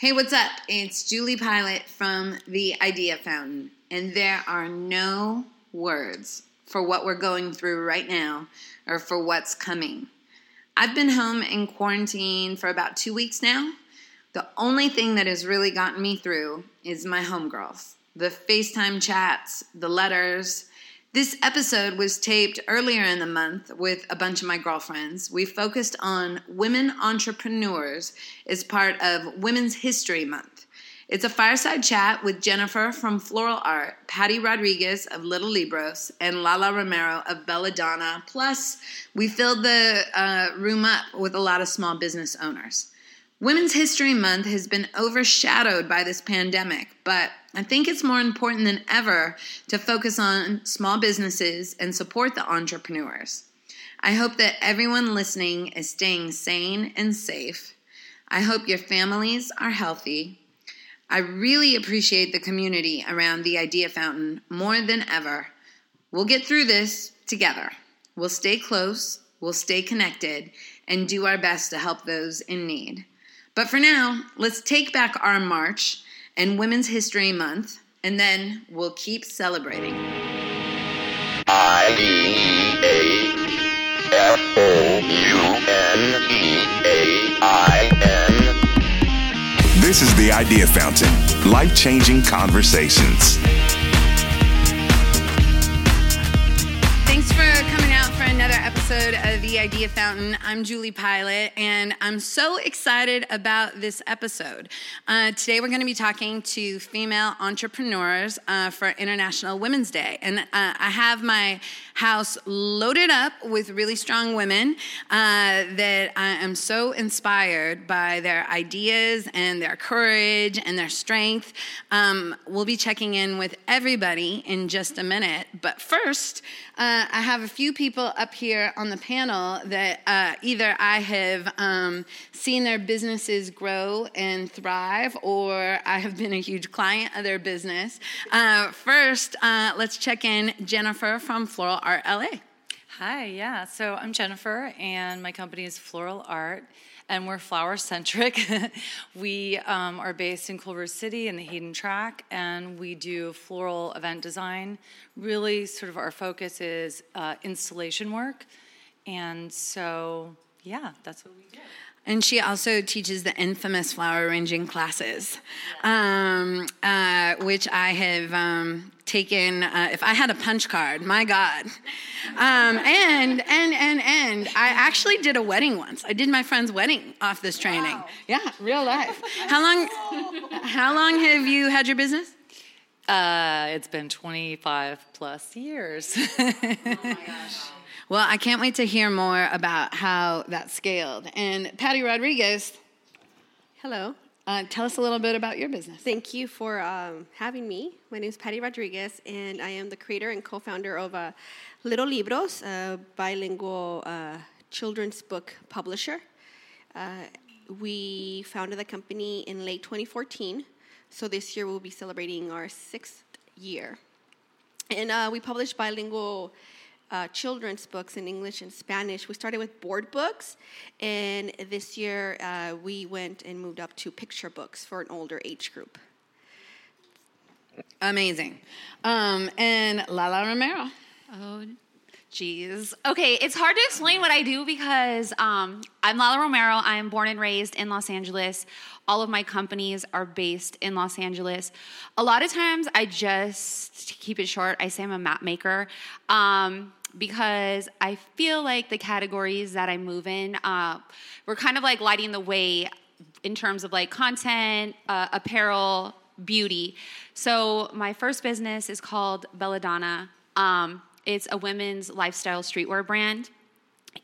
Hey, what's up? It's Julie Pilot from The Idea Fountain, and there are no words for what we're going through right now or for what's coming. I've been home in quarantine for about two weeks now. The only thing that has really gotten me through is my homegirls. The FaceTime chats, the letters, this episode was taped earlier in the month with a bunch of my girlfriends. We focused on women entrepreneurs as part of Women's History Month. It's a fireside chat with Jennifer from Floral Art, Patty Rodriguez of Little Libros, and Lala Romero of Bella Dona. Plus, we filled the uh, room up with a lot of small business owners. Women's History Month has been overshadowed by this pandemic, but I think it's more important than ever to focus on small businesses and support the entrepreneurs. I hope that everyone listening is staying sane and safe. I hope your families are healthy. I really appreciate the community around the Idea Fountain more than ever. We'll get through this together. We'll stay close, we'll stay connected, and do our best to help those in need. But for now, let's take back our march and Women's History Month, and then we'll keep celebrating. I D A F O U N E A I N. This is the Idea Fountain life changing conversations. Episode of The Idea Fountain. I'm Julie Pilot, and I'm so excited about this episode. Uh, today, we're going to be talking to female entrepreneurs uh, for International Women's Day. And uh, I have my house loaded up with really strong women uh, that I am so inspired by their ideas and their courage and their strength. Um, we'll be checking in with everybody in just a minute. But first, uh, I have a few people up here on the panel that uh, either I have um, seen their businesses grow and thrive, or I have been a huge client of their business. Uh, first, uh, let's check in Jennifer from Floral Art LA. Hi, yeah. So I'm Jennifer, and my company is Floral Art, and we're flower centric. we um, are based in Culver City in the Hayden Tract, and we do floral event design. Really, sort of our focus is uh, installation work, and so yeah, that's what we do. And she also teaches the infamous flower arranging classes, um, uh, which I have um, taken. Uh, if I had a punch card, my God. Um, and and and and I actually did a wedding once. I did my friend's wedding off this training. Wow. Yeah, real life. How long? How long have you had your business? Uh, it's been 25 plus years. Well, I can't wait to hear more about how that scaled. And Patty Rodriguez, Hello. uh, tell us a little bit about your business. Thank you for um, having me. My name is Patty Rodriguez, and I am the creator and co founder of uh, Little Libros, a bilingual uh, children's book publisher. Uh, we founded the company in late 2014, so this year we'll be celebrating our sixth year. And uh, we publish bilingual uh, children's books in English and Spanish. We started with board books, and this year uh, we went and moved up to picture books for an older age group. Amazing. Um, and Lala Romero. Oh, geez. Okay, it's hard to explain what I do because um, I'm Lala Romero. I'm born and raised in Los Angeles. All of my companies are based in Los Angeles. A lot of times, I just to keep it short. I say I'm a map maker. Um, because I feel like the categories that I move in, uh, we're kind of like lighting the way in terms of like content, uh, apparel, beauty. So my first business is called Bella Dona. Um, it's a women's lifestyle streetwear brand.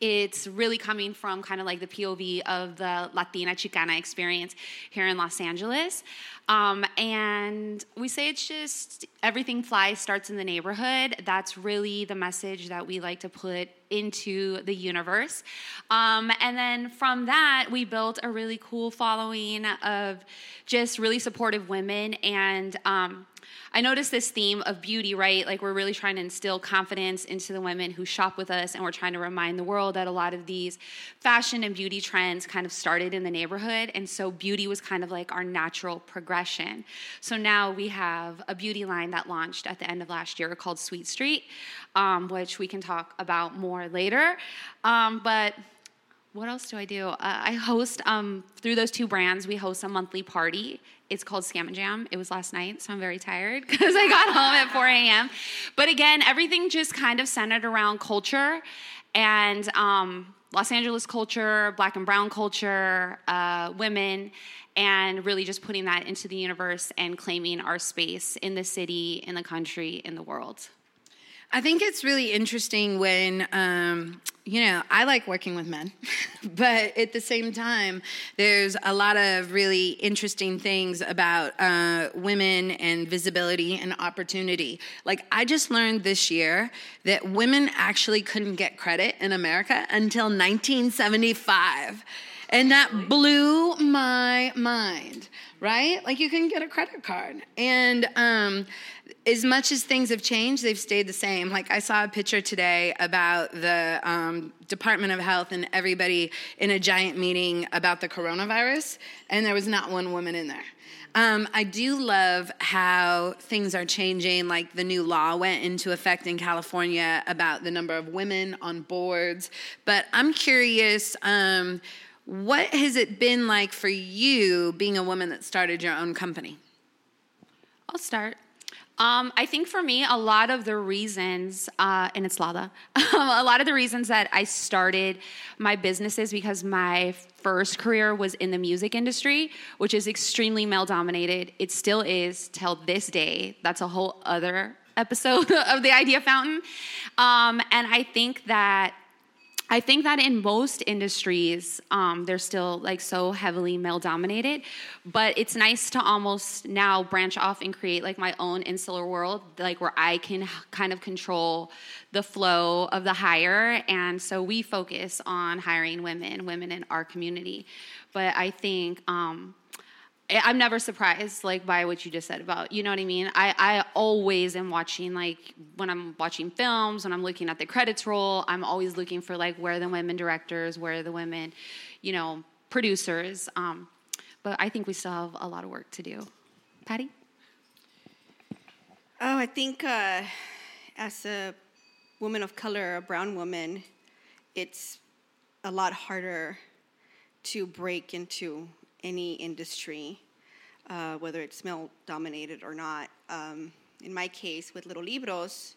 It's really coming from kind of like the POV of the Latina Chicana experience here in Los Angeles. Um, and we say it's just everything fly starts in the neighborhood. That's really the message that we like to put into the universe. Um, and then from that, we built a really cool following of just really supportive women and. Um, I noticed this theme of beauty, right? Like we're really trying to instill confidence into the women who shop with us, and we're trying to remind the world that a lot of these fashion and beauty trends kind of started in the neighborhood, and so beauty was kind of like our natural progression. So now we have a beauty line that launched at the end of last year called Suavecita, um, which we can talk about more later. Um, but what else do I do? Uh, I host um, through those two brands. We host a monthly party. It's called Scam and Jam. It was last night, so I'm very tired because I got home at 4 a.m. But again, everything just kind of centered around culture and um, Los Angeles culture, Black and Brown culture, uh, women, and really just putting that into the universe and claiming our space in the city, in the country, in the world. I think it's really interesting when, um, you know, I like working with men, but at the same time, there's a lot of really interesting things about uh, women and visibility and opportunity. Like, I just learned this year that women actually couldn't get credit in America until 1975. And that blew my mind, right? Like you can get a credit card. And um, as much as things have changed, they've stayed the same. Like I saw a picture today about the um, Department of Health and everybody in a giant meeting about the coronavirus, and there was not one woman in there. Um, I do love how things are changing. Like the new law went into effect in California about the number of women on boards. But I'm curious. Um, what has it been like for you being a woman that started your own company? I'll start. Um, I think for me, a lot of the reasons, uh, and it's Lada, a lot of the reasons that I started my businesses because my first career was in the music industry, which is extremely male dominated. It still is till this day. That's a whole other episode of the Idea Fountain. Um, and I think that I think that in most industries, um, they're still like so heavily male dominated, but it's nice to almost now branch off and create like my own insular world, like where I can kind of control the flow of the hire. And so we focus on hiring women, women in our community. But I think, um, I'm never surprised like by what you just said about you know what I mean. I I always am watching like when I'm watching films when I'm looking at the credits roll. I'm always looking for like where the women directors, where are the women, you know, producers. Um, but I think we still have a lot of work to do. Patty. Oh, I think uh, as a woman of color, a brown woman, it's a lot harder to break into any industry, uh, whether it's male dominated or not. Um, in my case, with Little Libros,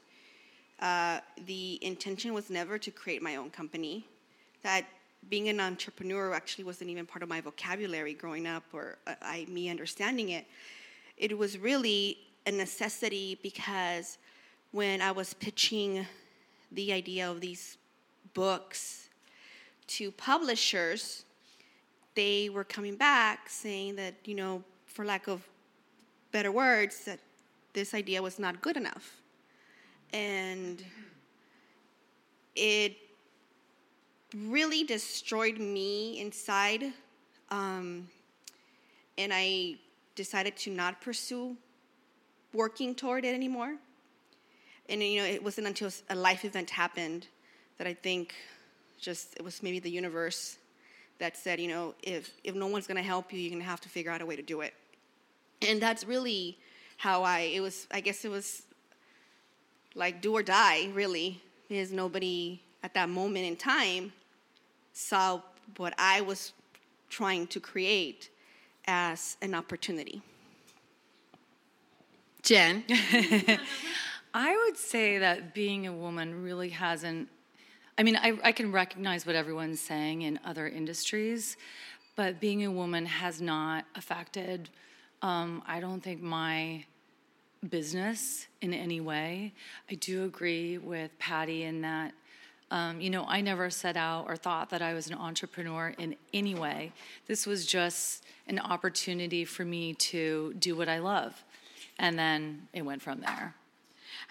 uh, the intention was never to create my own company. That being an entrepreneur actually wasn't even part of my vocabulary growing up, or uh, I, me understanding it. It was really a necessity because when I was pitching the idea of these books to publishers, they were coming back saying that, you know, for lack of better words, that this idea was not good enough. And it really destroyed me inside. Um, and I decided to not pursue working toward it anymore. And you know, it wasn't until a life event happened that I think just it was maybe the universe that said, you know, if if no one's going to help you, you're going to have to figure out a way to do it. And that's really how I it was I guess it was like do or die, really, because nobody at that moment in time saw what I was trying to create as an opportunity. Jen. I would say that being a woman really hasn't I mean, I, I can recognize what everyone's saying in other industries, but being a woman has not affected, um, I don't think, my business in any way. I do agree with Patty in that. Um, you know, I never set out or thought that I was an entrepreneur in any way. This was just an opportunity for me to do what I love. And then it went from there.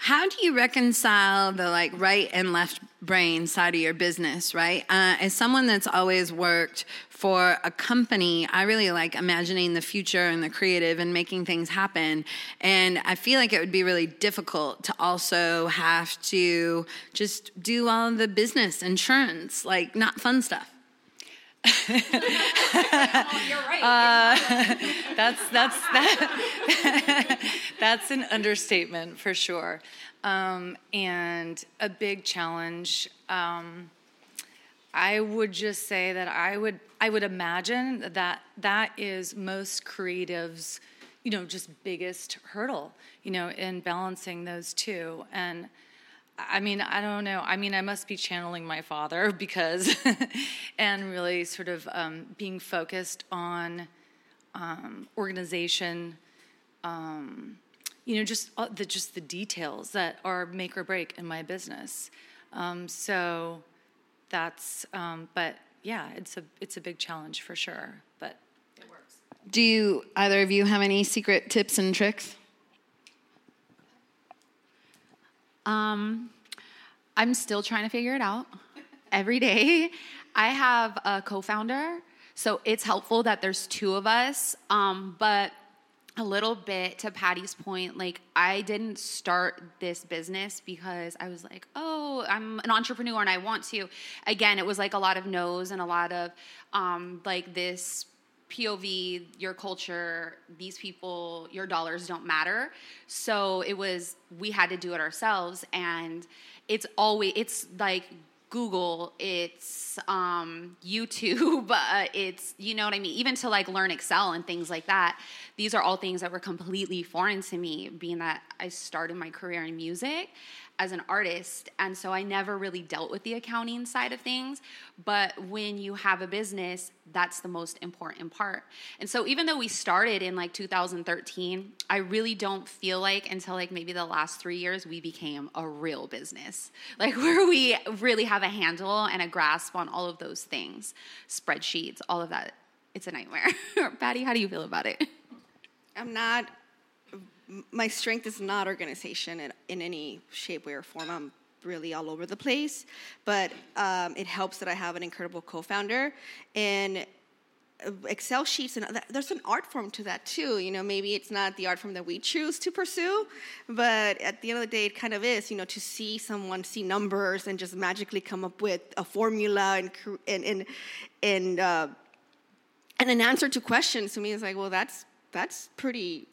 How do you reconcile the like right and left brain side of your business, right? Uh, as someone that's always worked for a company, I really like imagining the future and the creative and making things happen. And I feel like it would be really difficult to also have to just do all the business, insurance, like not fun stuff. That's that's that, that's an understatement for sure, um, and a big challenge. Um, I would just say that I would I would imagine that that is most creatives, you know, just biggest hurdle, you know, in balancing those two. And I mean, I don't know. I mean, I must be channeling my father because, and really sort of um, being focused on um, organization, um, you know, just uh, the just the details that are make or break in my business. Um, so that's, um, but yeah, it's a it's a big challenge for sure. But it works. Do you either of you have any secret tips and tricks? Um, I'm still trying to figure it out every day. I have a co-founder, so it's helpful that there's two of us. Um, but a little bit to Patty's point, like I didn't start this business because I was like, oh, I'm an entrepreneur and I want to. Again, it was like a lot of no's and a lot of um, like this POV, your culture, these people, your dollars don't matter. So it was, we had to do it ourselves. And it's always, it's like Google, it's um, YouTube, uh, it's, you know what I mean? Even to like learn Excel and things like that. These are all things that were completely foreign to me, being that I started my career in music as an artist. And so I never really dealt with the accounting side of things. But when you have a business, that's the most important part. And so even though we started in like 2013, I really don't feel like until like maybe the last three years, we became a real business. Like where we really have a handle and a grasp on all of those things spreadsheets, all of that. It's a nightmare. Patty, how do you feel about it? I'm not. My strength is not organization in, in any shape, way, or form. I'm really all over the place, but um, it helps that I have an incredible co-founder and uh, Excel sheets and there's an art form to that too. You know, maybe it's not the art form that we choose to pursue, but at the end of the day, it kind of is. You know, to see someone see numbers and just magically come up with a formula and and and and. Uh, and an answer to questions to me is like, well, that's that's pretty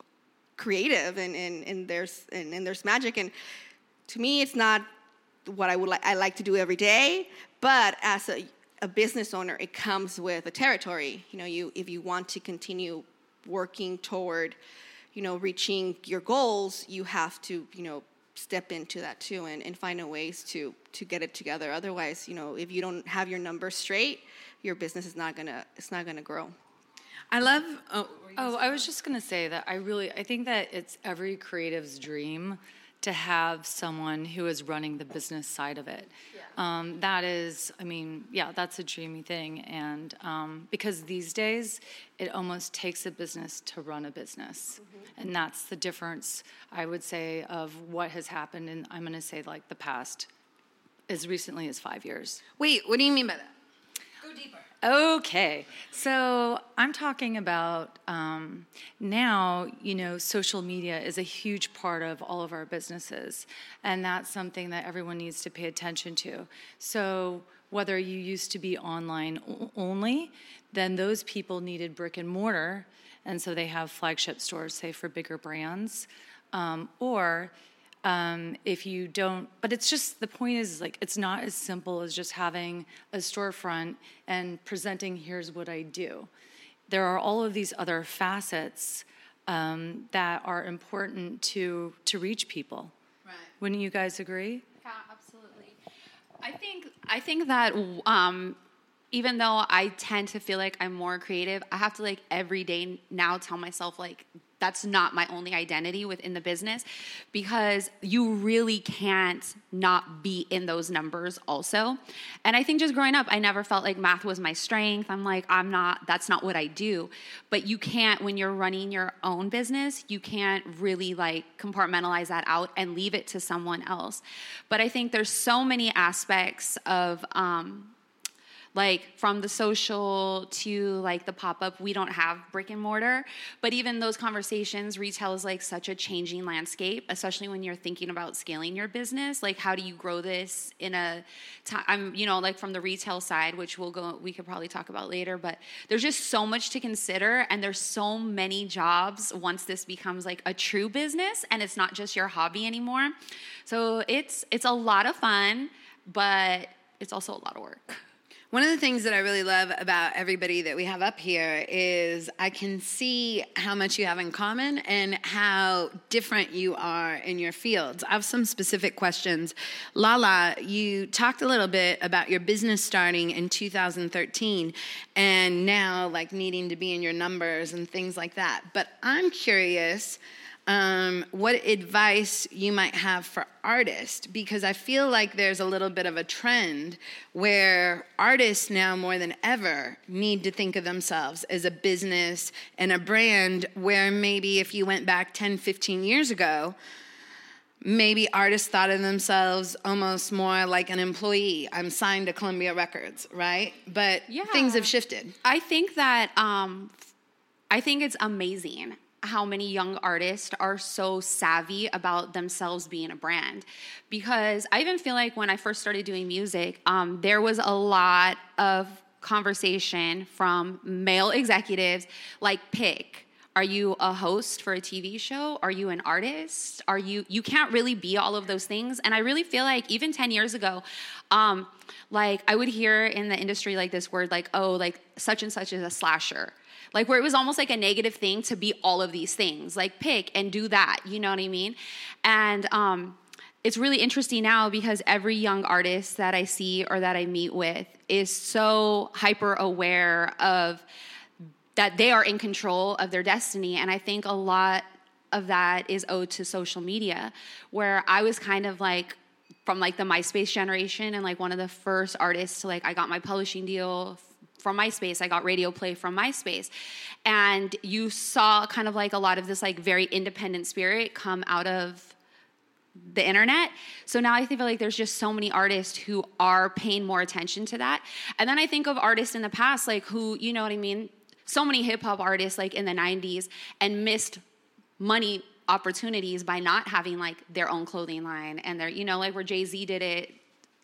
creative, and and, and there's and, and there's magic, and to me, it's not what I would like I like to do every day, but as a a business owner, it comes with a territory. You know, you if you want to continue working toward, you know, reaching your goals, you have to, you know, step into that too and, and find ways to to get it together. Otherwise, you know, if you don't have your numbers straight, your business is not gonna it's not gonna grow. I love. Oh, Oh, I was just going to say that I really I think that it's every creative's dream to have someone who is running the business side of it. Um, that is, I mean, yeah, that's a dreamy thing, and um, because these days it almost takes a business to run a business, and that's the difference I would say of what has happened and I'm going to say like the past as recently as five years. wait, what do you mean by that? Okay, so I'm talking about um, now, you know, social media is a huge part of all of our businesses, and that's something that everyone needs to pay attention to. So, whether you used to be online only, then those people needed brick and mortar, and so they have flagship stores, say, for bigger brands, um, or um, if you don't but it's just the point is like it's not as simple as just having a storefront and presenting here's what i do there are all of these other facets um, that are important to to reach people Right. wouldn't you guys agree Yeah, absolutely. I think I think that um, even though I tend to feel like I'm more creative, I have to like every day now tell myself like that's not my only identity within the business because you really can't not be in those numbers also. And I think just growing up, I never felt like math was my strength. I'm like, I'm not, that's not what I do. But you can't, when you're running your own business, you can't really like compartmentalize that out and leave it to someone else. But I think there's so many aspects of, um, like from the social to like the pop-up we don't have brick and mortar. But even those conversations retail is like such a changing landscape especially when you're thinking about scaling your business. Like how do you grow this in a time i'm you know like from the retail side which we'll go we could probably talk about later but there's just so much to consider and there's so many jobs once this becomes like a true business and it's not just your hobby anymore. So it's it's a lot of fun but it's also a lot of work One of the things that I really love about everybody that we have up here is I can see how much you have in common and how different you are in your fields. I have some specific questions. Lala, you talked a little bit about your business starting in 2013 and now like needing to be in your numbers and things like that. But I'm curious um, what advice you might have for artists because I feel like there's a little bit of a trend where artists now more than ever need to think of themselves as a business and a brand where maybe if you went back 10, 15 years ago, maybe artists thought of themselves almost more like an employee. I'm signed to Columbia Records, right? But things have shifted. I think that um, I think it's amazing how many young artists are so savvy about themselves being a brand. Because I even feel like when I first started doing music, um, there was a lot of conversation from male executives like pick are you a host for a TV show? Are you an artist? Are you you can't really be all of those things. And I really feel like even 10 years ago, um, like I would hear in the industry like this word like, oh, like such and such is a slasher. Like where it was almost like a negative thing to be all of these things, like pick and do that. You know what I mean? And um it's really interesting now because every young artist that I see or that I meet with is so hyper aware of that they are in control of their destiny. And I think a lot of that is owed to social media, where I was kind of like from like the MySpace generation and like one of the first artists to like I got my publishing deal from MySpace. I got radio play from MySpace. And you saw kind of like a lot of this like very independent spirit come out of the internet. So now I think like there's just so many artists who are paying more attention to that. And then I think of artists in the past, like who, you know what I mean? So many hip hop artists, like in the 90s, and missed money opportunities by not having like their own clothing line and their, you know, like where Jay Z did it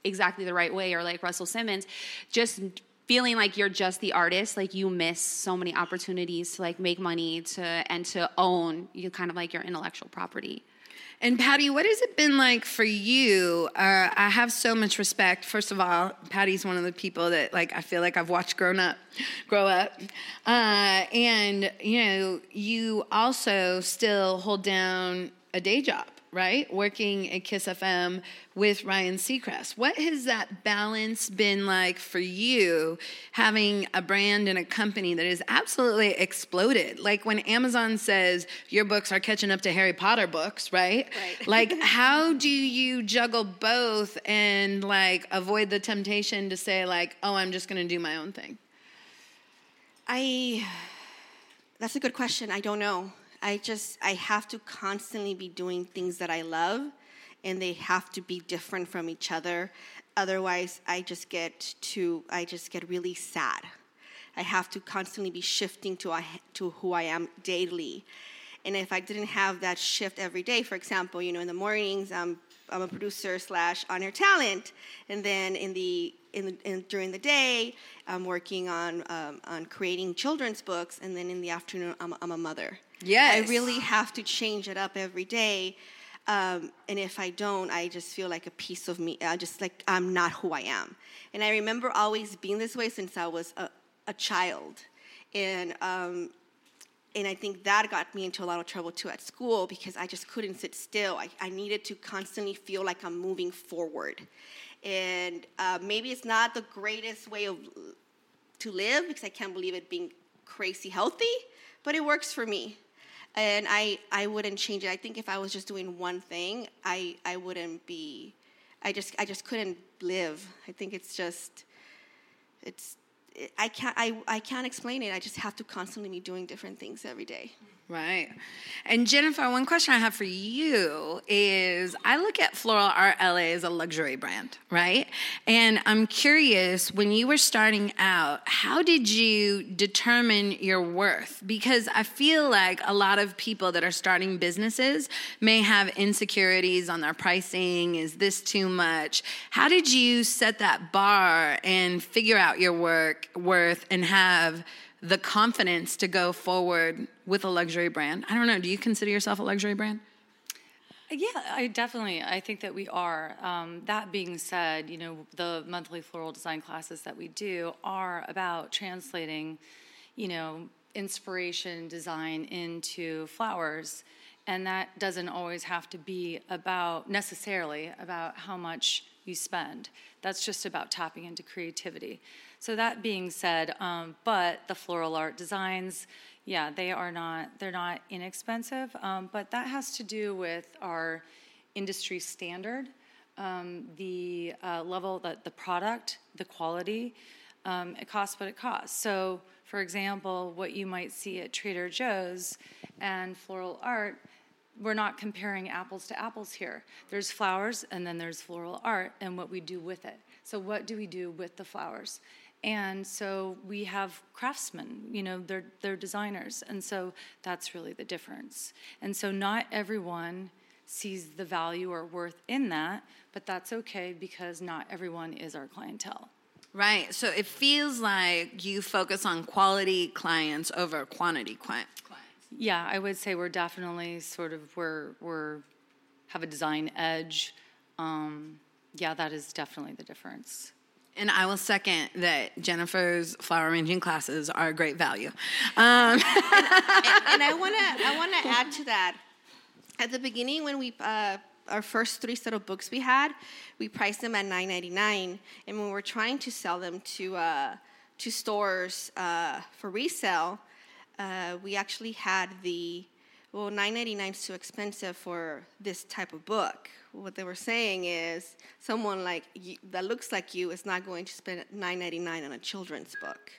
exactly the right way or like Russell Simmons, just feeling like you're just the artist like you miss so many opportunities to like make money to and to own you kind of like your intellectual property And Patty, what has it been like for you? Uh, I have so much respect. First of all, Patty's one of the people that like I feel like I've watched grown up, grow up, uh, and you know you also still hold down a day job, right? Working at Kiss FM with Ryan Seacrest. What has that balance been like for you, having a brand and a company that has absolutely exploded? Like when Amazon says your books are catching up to Harry Potter books, right? Right. Like how do you juggle both and like avoid the temptation to say like, oh, I'm just going to do my own thing? I that's a good question. I don't know. I just I have to constantly be doing things that I love and they have to be different from each other. Otherwise, I just get to I just get really sad. I have to constantly be shifting to to who I am daily. And if I didn't have that shift every day, for example, you know, in the mornings, I'm I'm a producer slash on air talent, and then in the in, in during the day, I'm working on um, on creating children's books, and then in the afternoon, I'm, I'm a mother. Yes. I really have to change it up every day. Um, and if I don't, I just feel like a piece of me. I just like I'm not who I am. And I remember always being this way since I was a, a child. And um, and I think that got me into a lot of trouble too at school because I just couldn't sit still. I, I needed to constantly feel like I'm moving forward. And uh, maybe it's not the greatest way of to live because I can't believe it being crazy healthy, but it works for me. And I I wouldn't change it. I think if I was just doing one thing, I I wouldn't be. I just I just couldn't live. I think it's just it's I can't I, I can't explain it. I just have to constantly be doing different things every day. Right. And Jennifer, one question I have for you is I look at Floral Art LA as a luxury brand, right? And I'm curious, when you were starting out, how did you determine your worth? Because I feel like a lot of people that are starting businesses may have insecurities on their pricing. Is this too much? How did you set that bar and figure out your work worth and have the confidence to go forward with a luxury brand. I don't know. Do you consider yourself a luxury brand? Yeah, I definitely. I think that we are. Um, that being said, you know, the monthly floral design classes that we do are about translating, you know, inspiration, design into flowers, and that doesn't always have to be about necessarily about how much you spend. That's just about tapping into creativity. So that being said, um, but the floral art designs, yeah, they are not they're not inexpensive, um, but that has to do with our industry standard, um, the uh, level that the product, the quality. Um, it costs what it costs. So, for example, what you might see at Trader Joe's and floral art we're not comparing apples to apples here. There's flowers and then there's floral art and what we do with it. So, what do we do with the flowers? And so we have craftsmen, you know, they're, they're designers. And so that's really the difference. And so not everyone sees the value or worth in that, but that's okay because not everyone is our clientele. Right. So it feels like you focus on quality clients over quantity clients. Yeah, I would say we're definitely sort of we're we're have a design edge. Um, yeah, that is definitely the difference. And I will second that Jennifer's flower arranging classes are a great value. Um. and, and, I want to I want to add to that. At the beginning, when we uh, our first three set of books we had, we priced them at nine ninety nine, and when we were trying to sell them to uh, to stores uh, for resale, uh, we actually had the well, nine ninety nine is too expensive for this type of book. What they were saying is someone like you, that looks like you is not going to spend nine ninety nine on a children's book,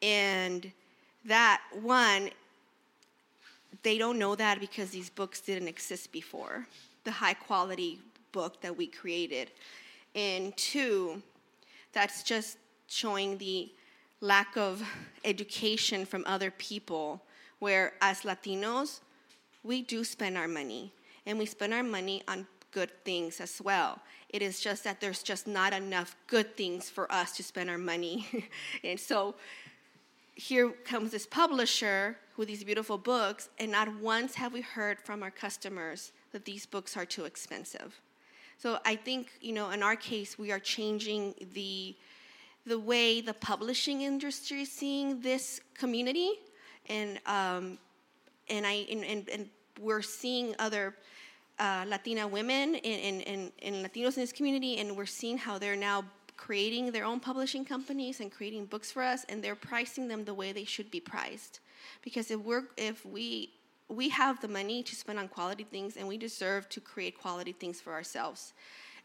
and that one they don't know that because these books didn't exist before. The high quality book that we created, and two, that's just showing the lack of education from other people. Where as Latinos we do spend our money, and we spend our money on good things as well. It is just that there's just not enough good things for us to spend our money. and so here comes this publisher with these beautiful books, and not once have we heard from our customers that these books are too expensive. So I think, you know, in our case, we are changing the the way the publishing industry is seeing this community, and um, and I and, and, and we're seeing other uh, Latina women and, and, and, Latinos in this community, and we're seeing how they're now creating their own publishing companies and creating books for us, and they're pricing them the way they should be priced. Because if we're if we we have the money to spend on quality things, and we deserve to create quality things for ourselves.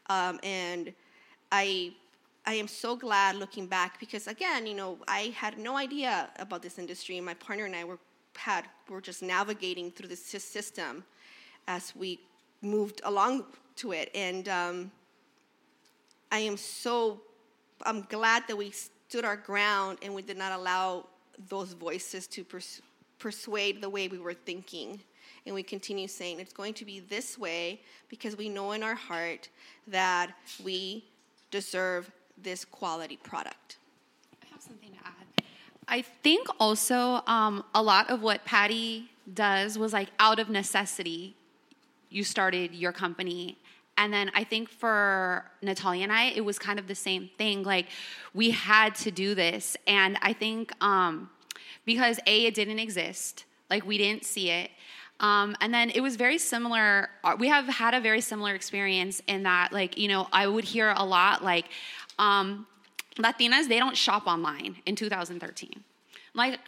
Um, and I I am so glad looking back because again, you know, I had no idea about this industry, my partner and I were had were just navigating through this system as we moved along to it. And um, i am so i'm glad that we stood our ground and we did not allow those voices to pers- persuade the way we were thinking. And we continue saying it's going to be this way because we know in our heart that we deserve this quality product. I have something to add. I think also um, a lot of what Patty does was like out of necessity. You started your company. And then I think for Natalia and I, it was kind of the same thing. Like we had to do this. And I think um, because A, it didn't exist, like we didn't see it. Um, and then it was very similar. Uh, we have had a very similar experience in that, like, you know, I would hear a lot like, um, Latinas, they don't shop online in 2013. Like,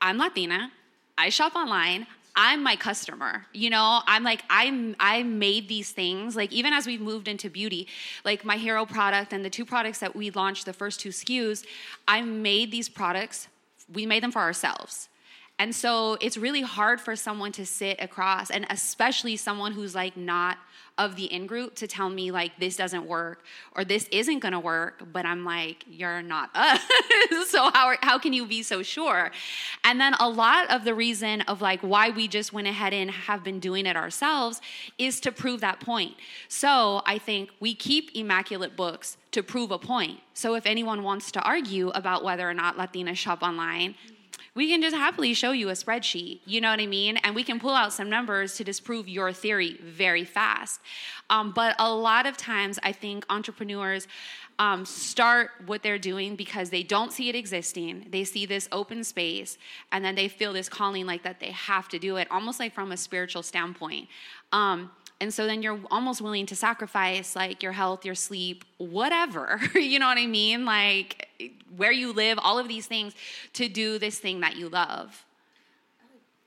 I'm Latina, I shop online, I'm my customer. You know, I'm like I'm I made these things. Like even as we've moved into beauty, like my hero product and the two products that we launched, the first two SKUs, I made these products. We made them for ourselves. And so it's really hard for someone to sit across, and especially someone who's like not of the in group to tell me like this doesn't work or this isn't gonna work, but I'm like, you're not us. so how, are, how can you be so sure? And then a lot of the reason of like why we just went ahead and have been doing it ourselves is to prove that point. So I think we keep immaculate books to prove a point. So if anyone wants to argue about whether or not Latinas shop online, we can just happily show you a spreadsheet. You know what I mean? And we can pull out some numbers to disprove your theory very fast. Um, but a lot of times, I think entrepreneurs um, start what they're doing because they don't see it existing. They see this open space, and then they feel this calling like that they have to do it, almost like from a spiritual standpoint. Um, and so then you're almost willing to sacrifice like your health, your sleep, whatever. you know what I mean? Like where you live, all of these things to do this thing that you love.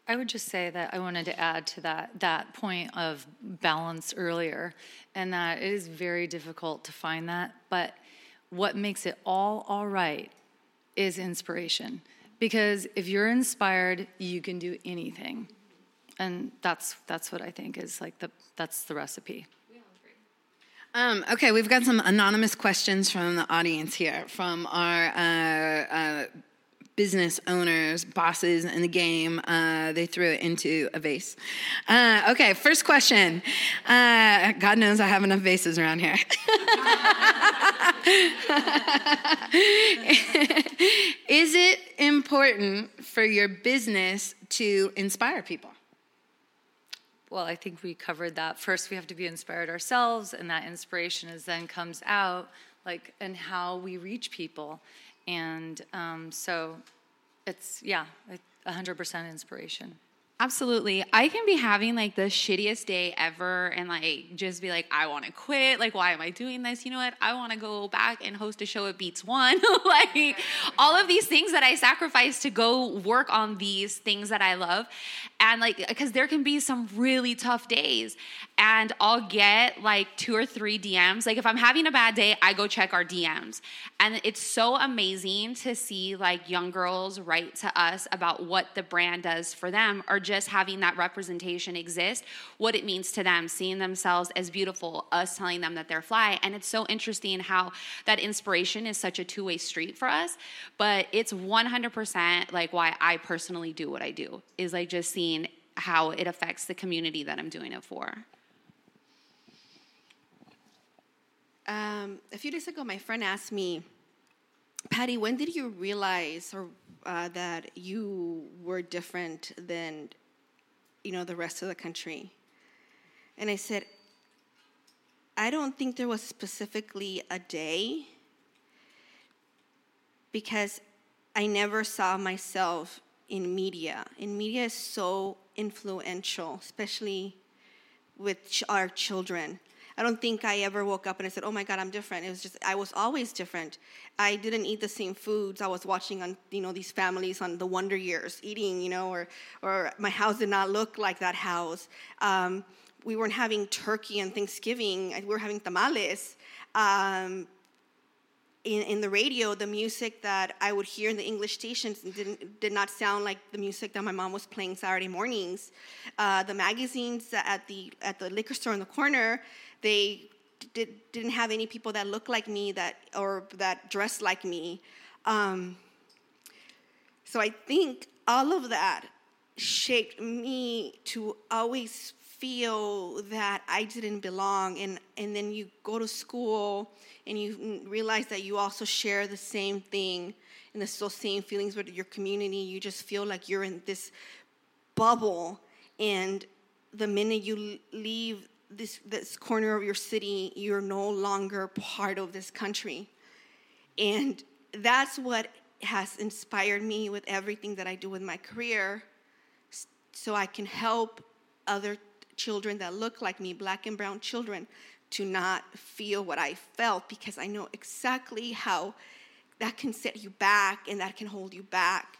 I would just say that I wanted to add to that that point of balance earlier, and that it is very difficult to find that. But what makes it all all right is inspiration, because if you're inspired, you can do anything, and that's that's what I think is like the that's the recipe. Um, okay, we've got some anonymous questions from the audience here, from our uh, uh, business owners, bosses in the game. Uh, they threw it into a vase. Uh, okay, first question. Uh, God knows I have enough vases around here. Is it important for your business to inspire people? Well, I think we covered that. First, we have to be inspired ourselves, and that inspiration is then comes out like and how we reach people, and um, so it's yeah, hundred percent inspiration. Absolutely. I can be having like the shittiest day ever and like just be like, I want to quit. Like, why am I doing this? You know what? I want to go back and host a show at Beats One. like, all of these things that I sacrifice to go work on these things that I love. And like, because there can be some really tough days and I'll get like two or three DMs. Like, if I'm having a bad day, I go check our DMs. And it's so amazing to see like young girls write to us about what the brand does for them or just having that representation exist, what it means to them, seeing themselves as beautiful, us telling them that they're fly. And it's so interesting how that inspiration is such a two way street for us. But it's 100% like why I personally do what I do, is like just seeing how it affects the community that I'm doing it for. Um, a few days ago, my friend asked me, Patty, when did you realize or uh, that you were different than you know the rest of the country and i said i don't think there was specifically a day because i never saw myself in media and media is so influential especially with ch- our children I don't think I ever woke up and I said, "Oh my God, I'm different." It was just I was always different. I didn't eat the same foods I was watching on you know these families on the Wonder Years eating, you know, or or my house did not look like that house. Um, we weren't having turkey on Thanksgiving. We were having tamales. Um, in, in the radio, the music that I would hear in the English stations didn't, did not sound like the music that my mom was playing Saturday mornings. Uh, the magazines at the, at the liquor store in the corner, they did, didn't have any people that looked like me that, or that dressed like me. Um, so I think all of that shaped me to always feel that I didn't belong. And, and then you go to school and you realize that you also share the same thing and the same feelings with your community. You just feel like you're in this bubble. And the minute you leave this, this corner of your city, you're no longer part of this country. And that's what has inspired me with everything that I do with my career so I can help other children that look like me, black and brown children, to not feel what I felt because I know exactly how that can set you back and that can hold you back.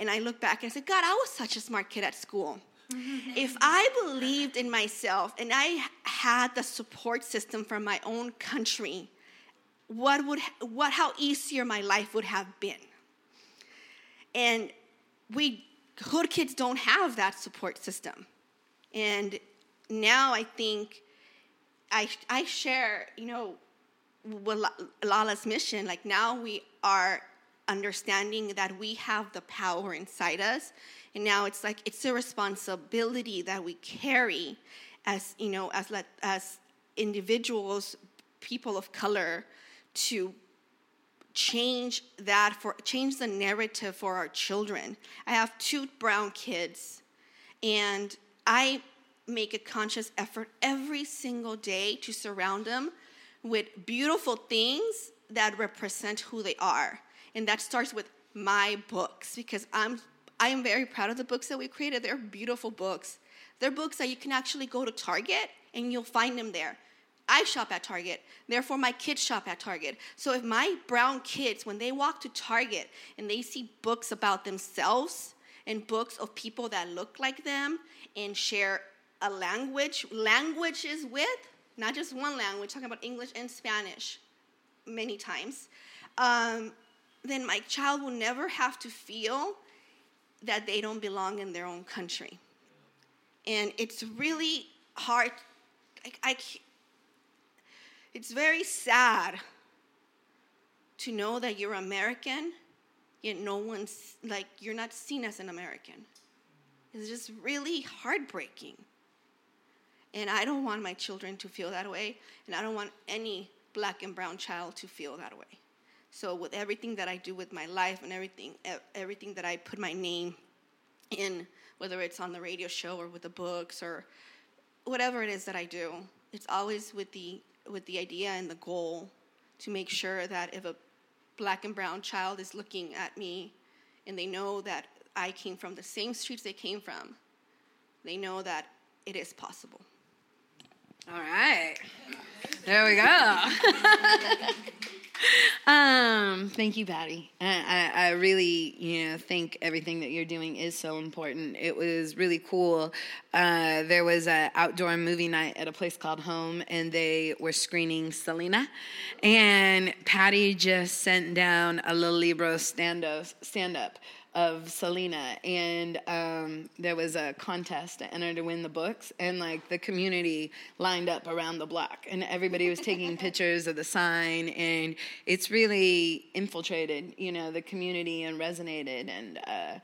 And I look back and I said, God, I was such a smart kid at school. if I believed in myself and I had the support system from my own country, what would what how easier my life would have been. And we hood kids don't have that support system. And now I think I I share, you know, Lala's mission, like now we are understanding that we have the power inside us. And now it's like it's a responsibility that we carry as you know as as individuals people of color to change that for change the narrative for our children. I have two brown kids and i make a conscious effort every single day to surround them with beautiful things that represent who they are and that starts with my books because i'm I am very proud of the books that we created. They're beautiful books. They're books that you can actually go to Target and you'll find them there. I shop at Target, therefore, my kids shop at Target. So if my brown kids, when they walk to Target and they see books about themselves and books of people that look like them and share a language, languages with, not just one language, talking about English and Spanish many times, um, then my child will never have to feel that they don't belong in their own country. And it's really hard. I, I, it's very sad to know that you're American, yet no one's like, you're not seen as an American. It's just really heartbreaking. And I don't want my children to feel that way, and I don't want any black and brown child to feel that way. So with everything that I do with my life and everything, everything that I put my name in, whether it's on the radio show or with the books or whatever it is that I do, it's always with the with the idea and the goal to make sure that if a black and brown child is looking at me and they know that I came from the same streets they came from, they know that it is possible. All right. There we go. um, thank you, Patty. I, I, I, really, you know, think everything that you're doing is so important. It was really cool. Uh, there was an outdoor movie night at a place called Home, and they were screening Selena, and Patty just sent down a little Libro stand up, stand up of Selena, and um, there was a contest to enter to win the books, and like the community lined up around the block, and everybody was taking pictures of the sign, and it's really infiltrated, you know, the community and resonated, and uh,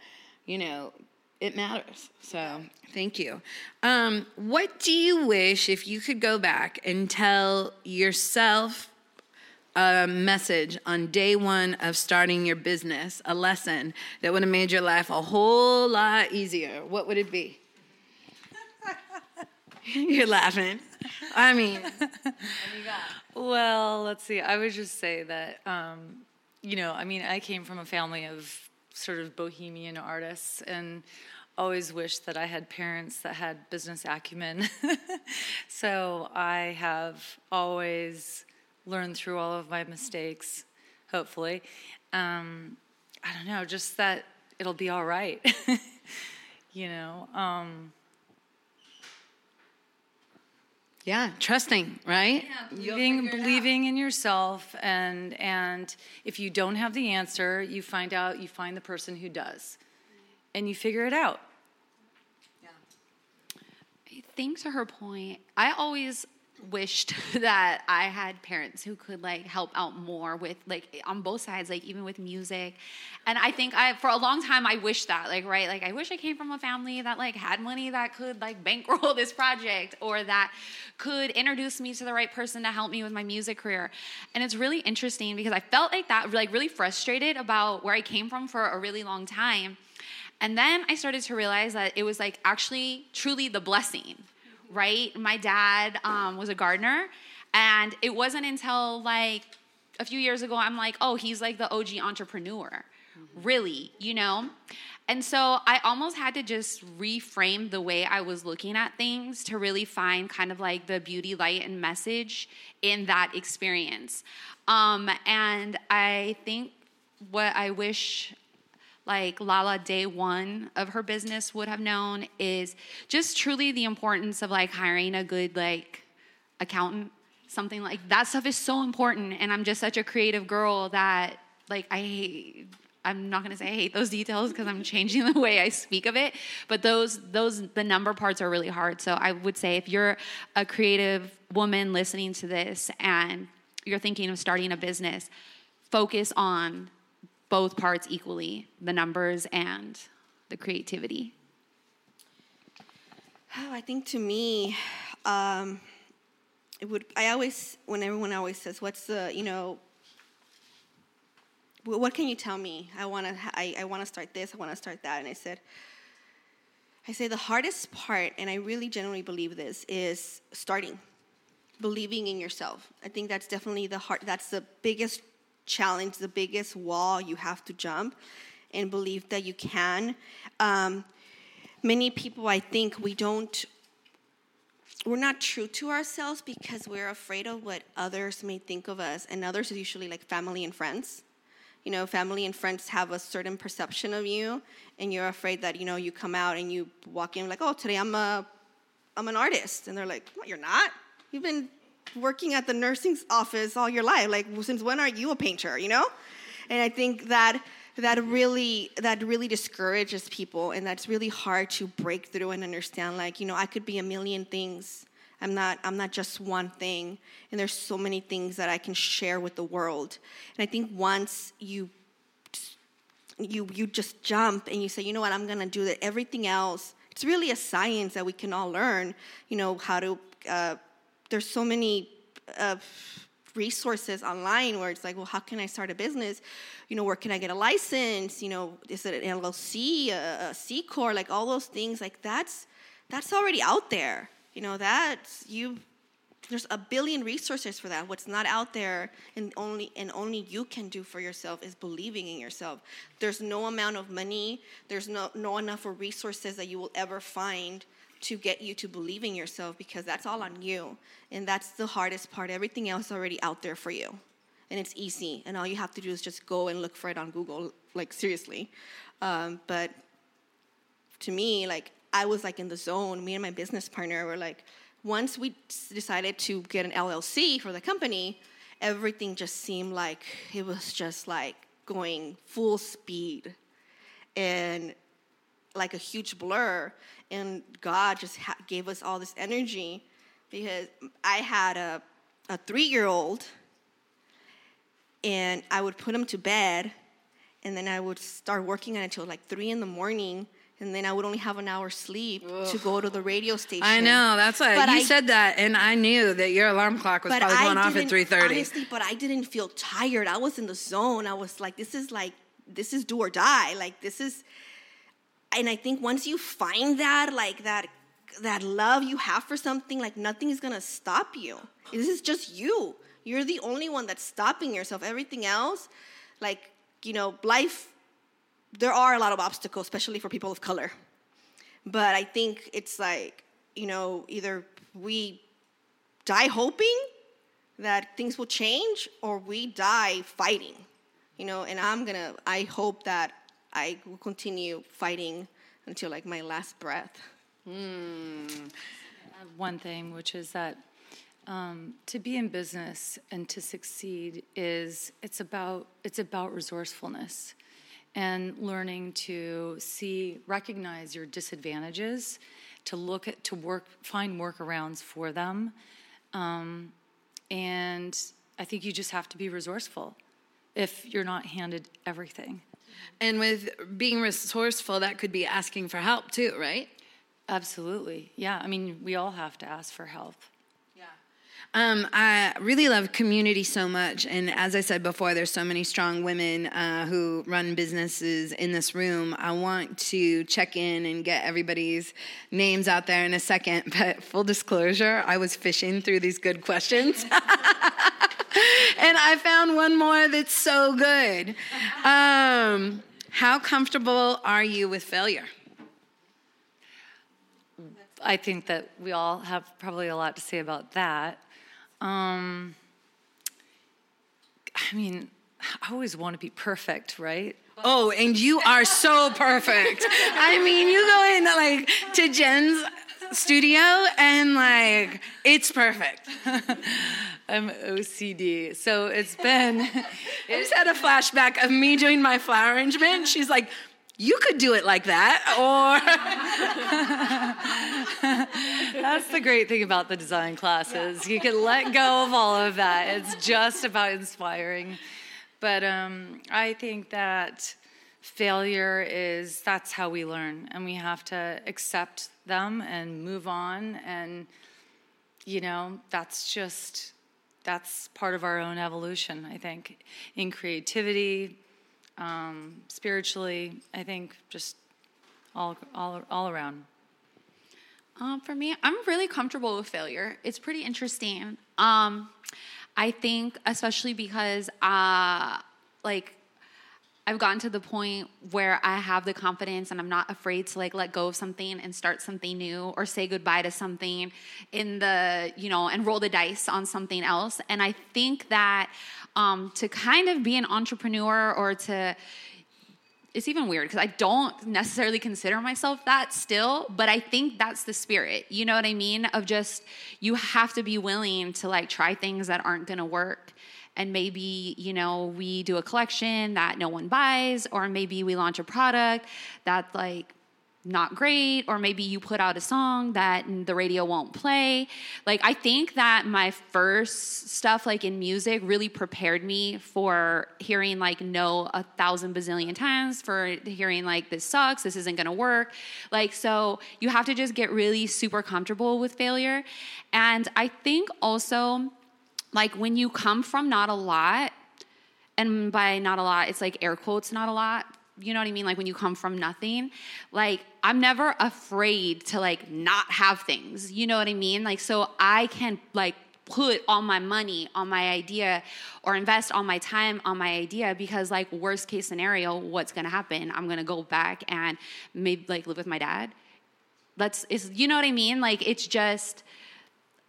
you know, it matters. So thank you. Um, what do you wish if you could go back and tell yourself? A message on day one of starting your business, a lesson that would have made your life a whole lot easier, what would it be? You're laughing. I mean, well, let's see. I would just say that, um, you know, I mean, I came from a family of sort of bohemian artists and always wished that I had parents that had business acumen. so I have always learn through all of my mistakes, hopefully. Um, I don't know, just that it'll be all right. you know. Um, yeah, trusting, right? Yeah, believing, believing in yourself, and and if you don't have the answer, you find out. You find the person who does, and you figure it out. Yeah. I think to her point, I always wished that I had parents who could like help out more with like on both sides, like even with music. And I think I for a long time I wished that, like right, like I wish I came from a family that like had money that could like bankroll this project or that could introduce me to the right person to help me with my music career. And it's really interesting because I felt like that like really frustrated about where I came from for a really long time. And then I started to realize that it was like actually truly the blessing right? My dad um, was a gardener, and it wasn't until like a few years ago I'm like, oh, he's like the OG entrepreneur, mm-hmm. really, you know? And so I almost had to just reframe the way I was looking at things to really find kind of like the beauty, light, and message in that experience. Um, and I think what I wish like Lala day one of her business would have known is just truly the importance of like hiring a good like accountant, something like that stuff is so important. And I'm just such a creative girl that like I hate I'm not gonna say I hate those details because I'm changing the way I speak of it. But those those the number parts are really hard. So I would say if you're a creative woman listening to this and you're thinking of starting a business, focus on both parts equally, the numbers and the creativity. Oh, I think to me, um, it would. I always, when everyone always says, "What's the," you know, what can you tell me? I want to. I, I want to start this. I want to start that. And I said, I say the hardest part, and I really genuinely believe this, is starting, believing in yourself. I think that's definitely the hard. That's the biggest challenge, the biggest wall you have to jump, and believe that you can. Um, many people, I think, we don't. We're not true to ourselves because we're afraid of what others may think of us, and others is usually like family and friends you know family and friends have a certain perception of you and you're afraid that you know you come out and you walk in like oh today i'm a i'm an artist and they're like you're not you've been working at the nursing office all your life like since when are you a painter you know and i think that that really that really discourages people and that's really hard to break through and understand like you know i could be a million things I'm not I'm not just one thing and there's so many things that I can share with the world. And I think once you you you just jump and you say, "You know what? I'm going to do that everything else." It's really a science that we can all learn, you know, how to uh, there's so many uh, resources online where it's like, well, how can I start a business? You know, where can I get a license? You know, is it an LLC, a, a C corp? Like all those things, like that's that's already out there. You know, that's you. There's a billion resources for that. What's not out there, and only and only you can do for yourself is believing in yourself. There's no amount of money. There's no no enough of resources that you will ever find to get you to believe in yourself because that's all on you. And that's the hardest part. Everything else is already out there for you. And it's easy. And all you have to do is just go and look for it on Google, like seriously. Um, but to me, like I was like in the zone. Me and my business partner were like, once we decided to get an LLC for the company, everything just seemed like it was just like going full speed. And like a huge blur and god just ha- gave us all this energy because i had a, a three-year-old and i would put him to bed and then i would start working on it until like three in the morning and then i would only have an hour sleep to go to the radio station I know. That's why you I- said that, and I knew that your alarm clock was probably going off at three thirty. Honestly, but I didn't feel tired. I was in the zone. I was like, this is like, this is do or die. Like this is, and I think once you find that, like that, that love you have for something, like nothing is gonna stop you. This is just you. You're the only one that's stopping yourself. Everything else, like you know, life. There are a lot of obstacles, especially for people of color. But I think it's like, you know, either we die hoping that things will change or we die fighting you know and i'm gonna i hope that i will continue fighting until like my last breath one thing, which is that um, to be in business and to succeed is it's about it's about resourcefulness and learning to see recognize your disadvantages, to look at to work find workarounds for them, um, and I think you just have to be resourceful if you're not handed everything. And with being resourceful, that could be asking for help too, right? Absolutely, yeah. I mean, we all have to ask for help. Yeah. Um, I really love community so much, and as I said before, there's so many strong women uh, who run businesses in this room. I want to check in and get everybody's names out there in a second. But full disclosure, I was fishing through these good questions, and I found one more that's so good. Um, how comfortable are you with failure? I think that we all have probably a lot to say about that. Um, I mean, I always want to be perfect, right? Oh, and you are so perfect. I mean, you go in like to Jen's studio and like it's perfect. I'm OCD. So it's been, I just had a flashback of me doing my flower arrangement. She's like, you could do it like that, or that's the great thing about the design classes. You can let go of all of that. It's just about inspiring. But um, I think that failure is that's how we learn, and we have to accept them and move on. And you know, that's just that's part of our own evolution. I think in creativity, um, spiritually. I think just all all all around. Um, for me, I'm really comfortable with failure. It's pretty interesting. Um, I think, especially because, uh, like, I've gotten to the point where I have the confidence and I'm not afraid to like let go of something and start something new or say goodbye to something in the, you know, and roll the dice on something else. And I think that um, to kind of be an entrepreneur or to, it's even weird because I don't necessarily consider myself that still, but I think that's the spirit. You know what I mean? Of just, you have to be willing to like try things that aren't gonna work. And maybe, you know, we do a collection that no one buys, or maybe we launch a product that's like not great or maybe you put out a song that the radio won't play. Like i think that my first stuff like in music really prepared me for hearing like no a thousand bazillion times for hearing like this sucks this isn't going to work. Like so you have to just get really super comfortable with failure. And i think also like when you come from not a lot and by not a lot it's like air quotes not a lot you know what I mean? Like when you come from nothing, like I'm never afraid to like not have things. You know what I mean? Like so I can like put all my money on my idea or invest all my time on my idea because like worst case scenario what's going to happen i'm going to go back and maybe like live with my dad that's is you know what i mean like it's just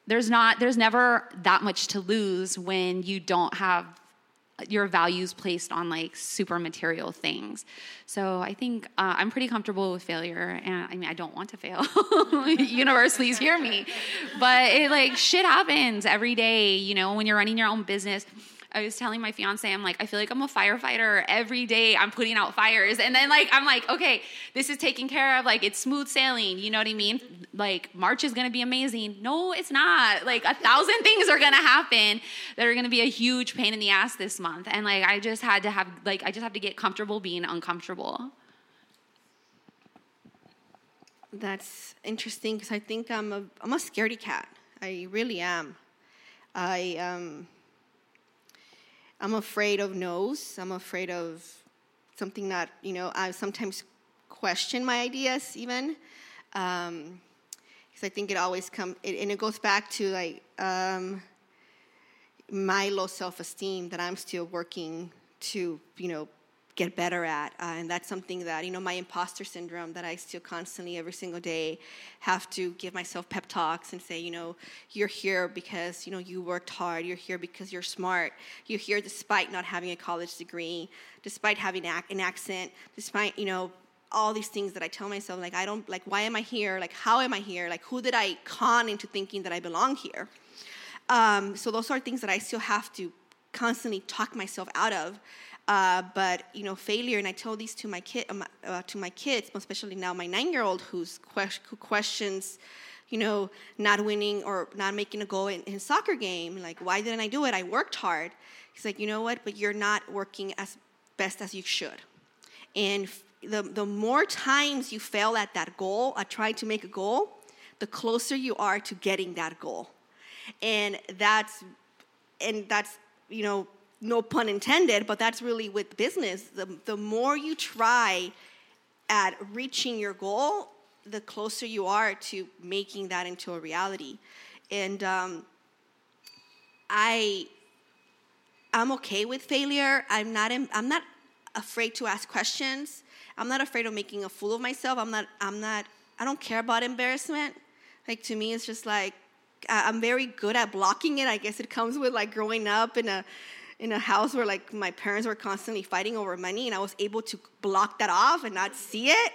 there's not there's never that much to lose when you don't have your values placed on like super material things. So I think uh, I'm pretty comfortable with failure, and I mean I don't want to fail. Universe, please hear me. But it like shit happens every day. You know when you're running your own business I was telling my fiance, I'm like, I feel like I'm a firefighter. Every day I'm putting out fires. And then like I'm like, okay, this is taken care of. Like it's smooth sailing. You know what I mean? Like March is gonna be amazing. No, it's not. Like a thousand things are gonna happen that are gonna be a huge pain in the ass this month. And like I just had to have like I just have to get comfortable being uncomfortable. That's interesting because I think I'm a I'm a scaredy cat. I really am. I um I'm afraid of no's. I'm afraid of something that, you know, I sometimes question my ideas even. Because um, I think it always comes, and it goes back to like um, my low self esteem that I'm still working to, you know, get better at. Uh, and that's something that, you know, my imposter syndrome that I still constantly every single day have to give myself pep talks and say, you know, you're here because, you know, you worked hard. You're here because you're smart. You're here despite not having a college degree, despite having an accent, despite, you know, all these things that I tell myself, like, I don't, like, why am I here? Like, how am I here? Like, who did I con into thinking that I belong here? Um, so those are things that I still have to constantly talk myself out of. Uh, but you know, failure, and I tell these to my kid, uh, uh to my kids, especially now my nine-year-old who's que- who questions, you know, not winning or not making a goal in soccer game. Like, why didn't I do it? I worked hard. He's like, you know what? But you're not working as best as you should. And the the more times you fail at that goal, at trying to make a goal, the closer you are to getting that goal. And that's and that's you know no pun intended, but that's really with business. The, the more you try at reaching your goal, the closer you are to making that into a reality. And um, I, I'm okay with failure. I'm not. I'm not afraid to ask questions. I'm not afraid of making a fool of myself. I'm not. I'm not. I don't care about embarrassment. Like to me, it's just like I'm very good at blocking it. I guess it comes with like growing up in a in a house where like my parents were constantly fighting over money, and I was able to block that off and not see it,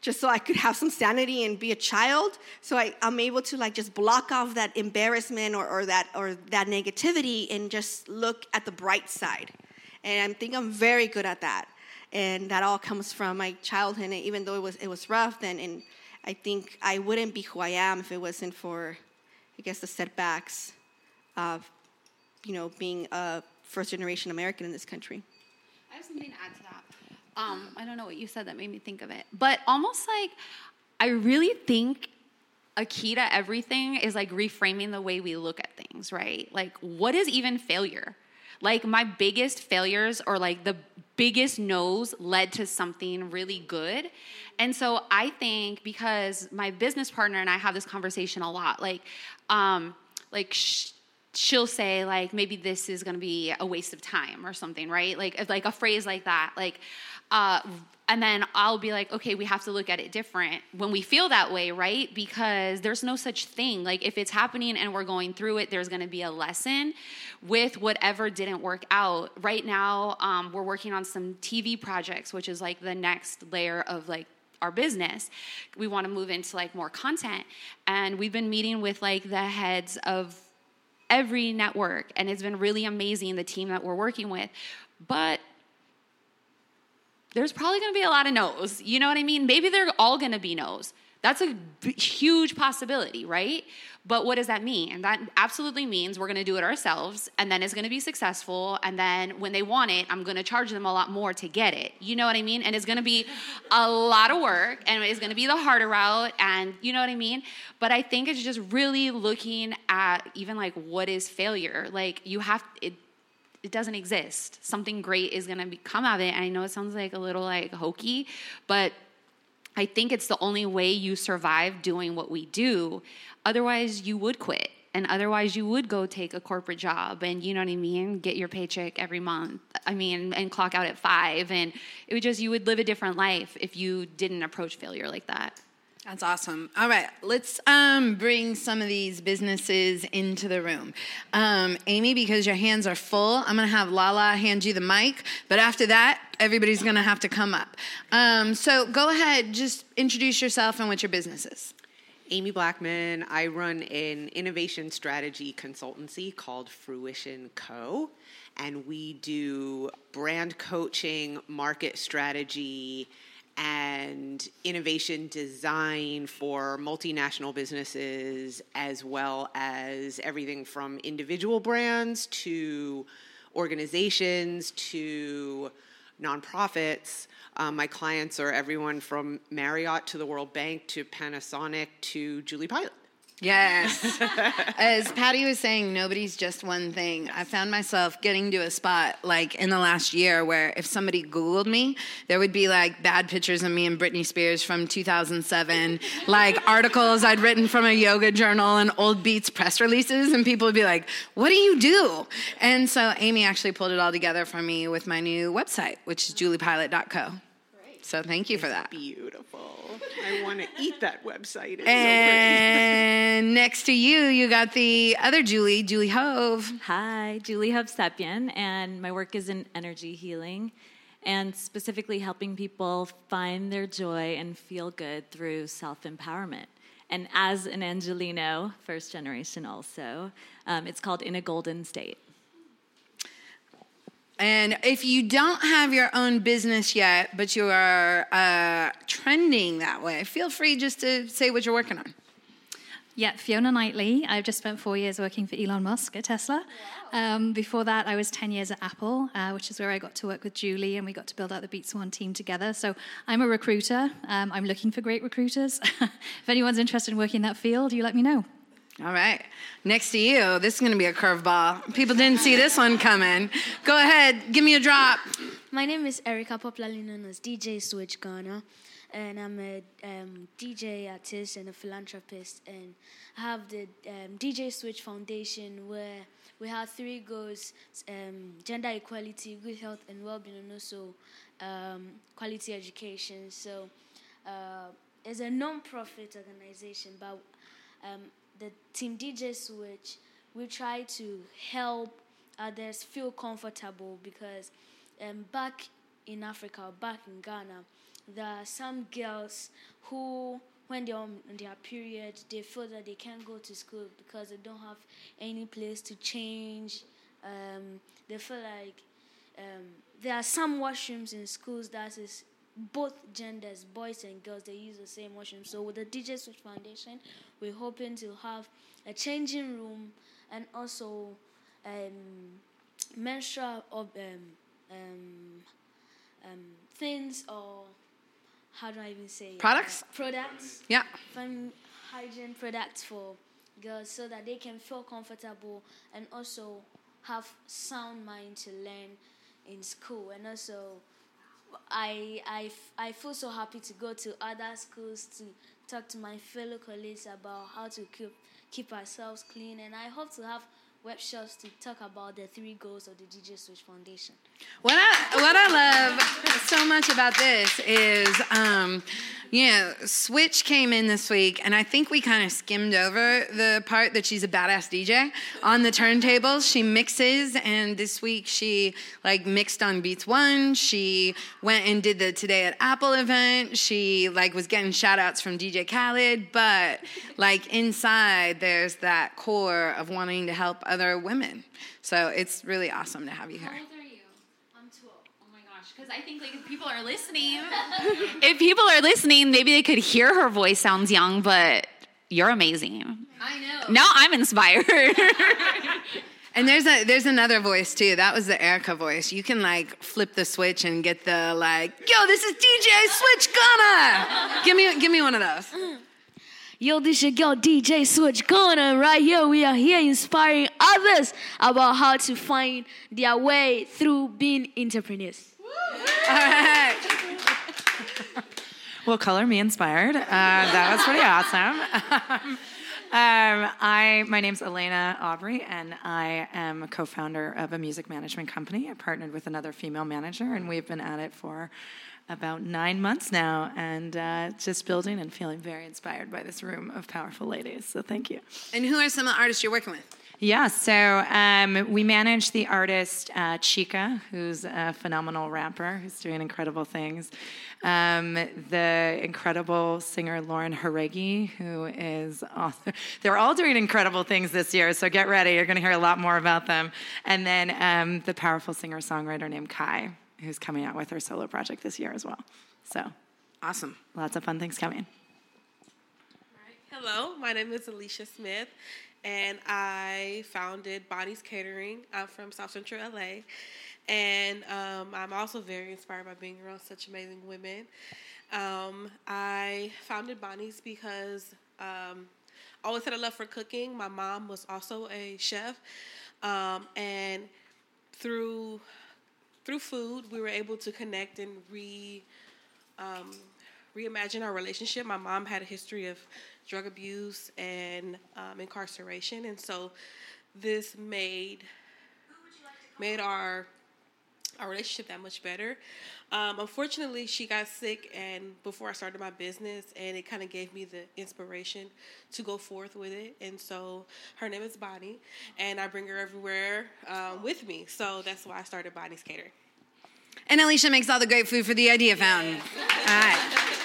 just so I could have some sanity and be a child. So I, I'm able to like just block off that embarrassment or, or that or that negativity and just look at the bright side. And I think I'm very good at that. And that all comes from my childhood. And even though it was it was rough, then and I think I wouldn't be who I am if it wasn't for, I guess, the setbacks of, you know, being a first generation American in this country. I have something to add to that. Um, I don't know what you said that made me think of it, but almost like I really think a key to everything is like reframing the way we look at things, right? Like, what is even failure? Like, my biggest failures or like the biggest no's led to something really good. And so I think because my business partner and I have this conversation a lot, like, um, like, sh- she'll say like maybe this is going to be a waste of time or something right like like a phrase like that like uh and then I'll be like, okay, we have to look at it different when we feel that way, right? Because there's no such thing. Like, if it's happening and we're going through it, there's gonna be a lesson with whatever didn't work out. Right now, um, we're working on some TV projects, which is like the next layer of like our business. We wanna move into like more content. And we've been meeting with like the heads of every network, and it's been really amazing the team that we're working with. But there's probably going to be a lot of no's. You know what I mean? Maybe they're all going to be no's. That's a b- huge possibility, right? But what does that mean? And that absolutely means we're going to do it ourselves and then it's going to be successful. And then when they want it, I'm going to charge them a lot more to get it. You know what I mean? And it's going to be a lot of work and it's going to be the harder route. And you know what I mean? But I think it's just really looking at even like what is failure? Like you have, it, it doesn't exist. Something great is going to come out of it. And I know it sounds like a little like hokey, but I think it's the only way you survive doing what we do. Otherwise, you would quit. And otherwise, you would go take a corporate job and, you know what I mean, get your paycheck every month. I mean, and clock out at five. And it would just, you would live a different life if you didn't approach failure like that. That's awesome. All right, let's um, bring some of these businesses into the room. Um, Amy, because your hands are full, I'm going to have Lala hand you the mic. But after that, everybody's going to have to come up. Um, so go ahead, just introduce yourself and what your business is. Amy Blackman. I run an innovation strategy consultancy called Fruition Co. And we do brand coaching, market strategy, and innovation design for multinational businesses, as well as everything from individual brands to organizations to nonprofits. Um, my clients are everyone from Marriott to the World Bank to Panasonic to Julie Pilat. Yes. As Patty was saying, nobody's just one thing. I found myself getting to a spot like in the last year where if somebody Googled me, there would be like bad pictures of me and Britney Spears from 2007, like articles I'd written from a yoga journal and old Beats press releases, and people would be like, What do you do? And so Amy actually pulled it all together for me with my new website, which is juliepilat.co. So thank you for that. Beautiful. I want to eat that website. It's And next to you, you got the other Julie, Julie Hove. Hi, Julie Hovsepian, and my work is in energy healing and specifically helping people find their joy and feel good through self empowerment. And as an Angeleno, first generation also, um, it's called In a Golden State. And if you don't have your own business yet, but you are uh, trending that way, feel free just to say what you're working on. Yeah, Fiona Knightley. I've just spent four years working for Elon Musk at Tesla. Um, before that, I was 10 years at Apple, uh, which is where I got to work with Julie and we got to build out the Beats One team together. So I'm a recruiter. Um, I'm looking for great recruiters. if anyone's interested in working in that field, you let me know. All right. Next to you, this is going to be a curveball. People didn't see this one coming. Go ahead, give me a drop. My name is Erica, popularly known as DJ Switch Ghana, and I'm a um, DJ artist and a philanthropist. And I have the um, DJ Switch Foundation, where we have three goals: um, gender equality, good health and well-being, and also um, quality education. So uh, it's a non-profit organization, but um, the team DJ Switch, we try to help others feel comfortable because um, back in Africa, back in Ghana, there are some girls who, when they're on their period, they feel that they can't go to school because they don't have any place to change. Um, they feel like um, there are some washrooms in schools that is both genders, boys and girls, they use the same washroom. So with the DJ Switch Foundation, we're hoping to have a changing room and also um, menstrual of um, um, um, things or how do I even say? Products? Uh, products. Yeah. Fem hygiene products for girls so that they can feel comfortable and also have sound mind to learn in school and also I, I, I feel so happy to go to other schools to talk to my fellow colleagues about how to keep, keep ourselves clean. And I hope to have workshops to talk about the three goals of the DJ Switch Foundation. What I what I love so much about this is, um, you know, Switch came in this week, and I think we kind of skimmed over the part that she's a badass DJ on the turntables. She mixes, and this week she like mixed on Beats One. She went and did the Today at Apple event. She like was getting shout outs from DJ Khaled, but like inside there's that core of wanting to help other women. So it's really awesome to have you here. How old are you? I'm 12. Oh my gosh. Because I think like if people are listening, if people are listening, maybe they could hear her voice sounds young, but you're amazing. I know. Now I'm inspired. And there's a there's another voice too. That was the Erica voice. You can like flip the switch and get the like, yo, this is DJ Switch Ghana. Give me give me one of those. Yo, this your girl DJ Switch Ghana right here. We are here inspiring others about how to find their way through being entrepreneurs. All right. Well, color me inspired. Uh, that was pretty awesome. um, I my name's Elena Aubrey, and I am a co-founder of a music management company. I partnered with another female manager, and we've been at it for about nine months now, and uh, just building and feeling very inspired by this room of powerful ladies. So thank you. And who are some of the artists you're working with? Yeah, so um, we manage the artist uh, Chika, who's a phenomenal rapper who's doing incredible things. Um, the incredible singer Lauren Jauregui, who is author. They're all doing incredible things this year, so get ready. You're going to hear a lot more about them. And then um, the powerful singer songwriter named Kai, who's coming out with her solo project this year as well. So awesome. Lots of fun things coming. Hello, my name is Alicia Smith, and I founded Bonnie's Catering. I'm from South Central LA, and um, I'm also very inspired by being around such amazing women. Um, I founded Bonnie's because um, I always had a love for cooking. My mom was also a chef, um, and through through food, we were able to connect and re um, reimagine our relationship. My mom had a history of drug abuse and um, incarceration, and so this made made our our relationship that much better. Um, unfortunately, she got sick, and before I started my business, and it kind of gave me the inspiration to go forth with it. And so her name is Bonnie, and I bring her everywhere um, with me. So that's why I started Bonnie's Catering. And Alicia makes all the great food for the Idea Fountain. All right.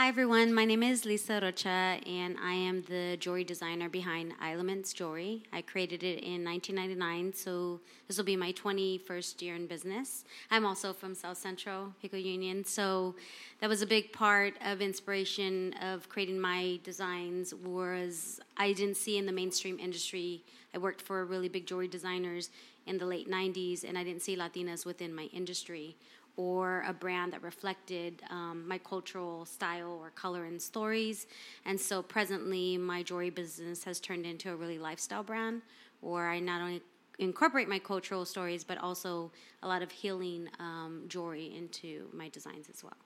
Hi everyone, my name is Lisa Rocha and I am the jewelry designer behind Elements Jewelry. I created it in 1999, so this will be my 21st year in business. I'm also from South Central, Pico Union, so that was a big part of inspiration of creating my designs was I didn't see in the mainstream industry. I worked for really big jewelry designers in the late 90s and I didn't see Latinas within my industry or a brand that reflected um, my cultural style or color and stories. And so presently, my jewelry business has turned into a really lifestyle brand where I not only incorporate my cultural stories, but also a lot of healing um, jewelry into my designs as well.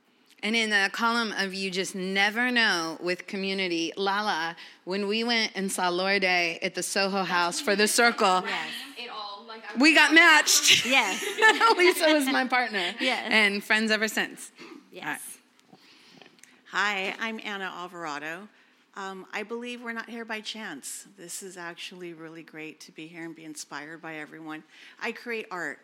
And in the column of You Just Never Know with Community, Lala, when we went and saw Lorde at the Soho House for the Circle, It all like we got matched. Yes. Lisa was my partner. Yes. And friends ever since. Yes. Hi, I'm Anna Alvarado. Um, I believe we're not here by chance. This is actually really great to be here and be inspired by everyone. I create art.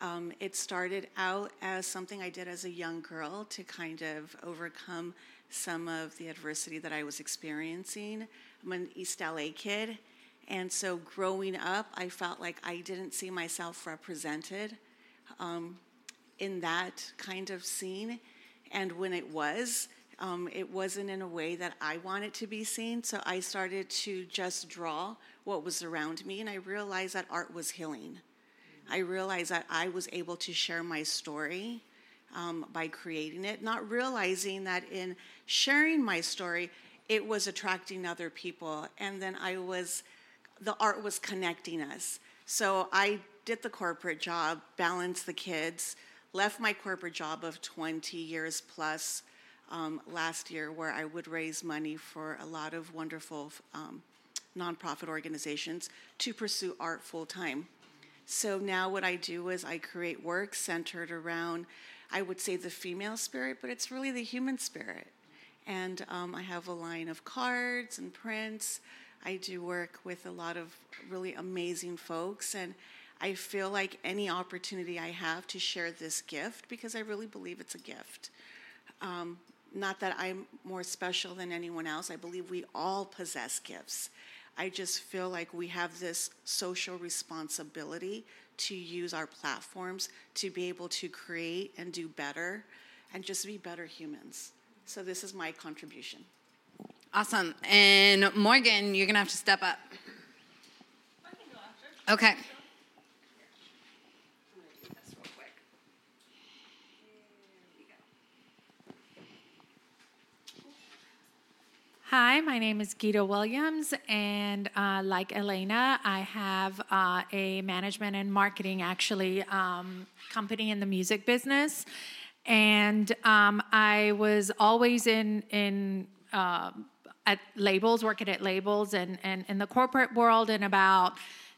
Um, it started out as something I did as a young girl to kind of overcome some of the adversity that I was experiencing. I'm an East LA kid, and so growing up, I felt like I didn't see myself represented um, in that kind of scene. And when it was, um, it wasn't in a way that I wanted to be seen. So I started to just draw what was around me, and I realized that art was healing. I realized that I was able to share my story um, by creating it, not realizing that in sharing my story, it was attracting other people. And then I was, the art was connecting us. So I did the corporate job, balanced the kids, left my corporate job of 20 years plus um, last year, where I would raise money for a lot of wonderful um, nonprofit organizations to pursue art full time. So now what I do is I create work centered around, I would say, the female spirit, but it's really the human spirit. And um, I have a line of cards and prints. I do work with a lot of really amazing folks, and I feel like any opportunity I have to share this gift, because I really believe it's a gift. Um, not that I'm more special than anyone else, I believe we all possess gifts. I just feel like we have this social responsibility to use our platforms to be able to create and do better and just be better humans. So, this is my contribution. Awesome. And Morgan, you're going to have to step up. Okay. Hi, my name is Gita Williams, and uh, like Elena, I have uh, a management and marketing actually um, company in the music business, and um, I was always in in uh, at labels, working at labels, and and in the corporate world, and about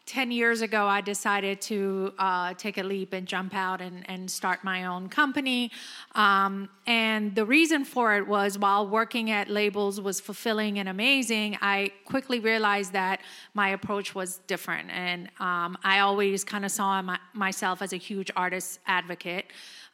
10 years ago, I decided to uh, take a leap and jump out and, and start my own company. Um, and the reason for it was while working at labels was fulfilling and amazing, I quickly realized that my approach was different. And um, I always kind of saw my, myself as a huge artist advocate.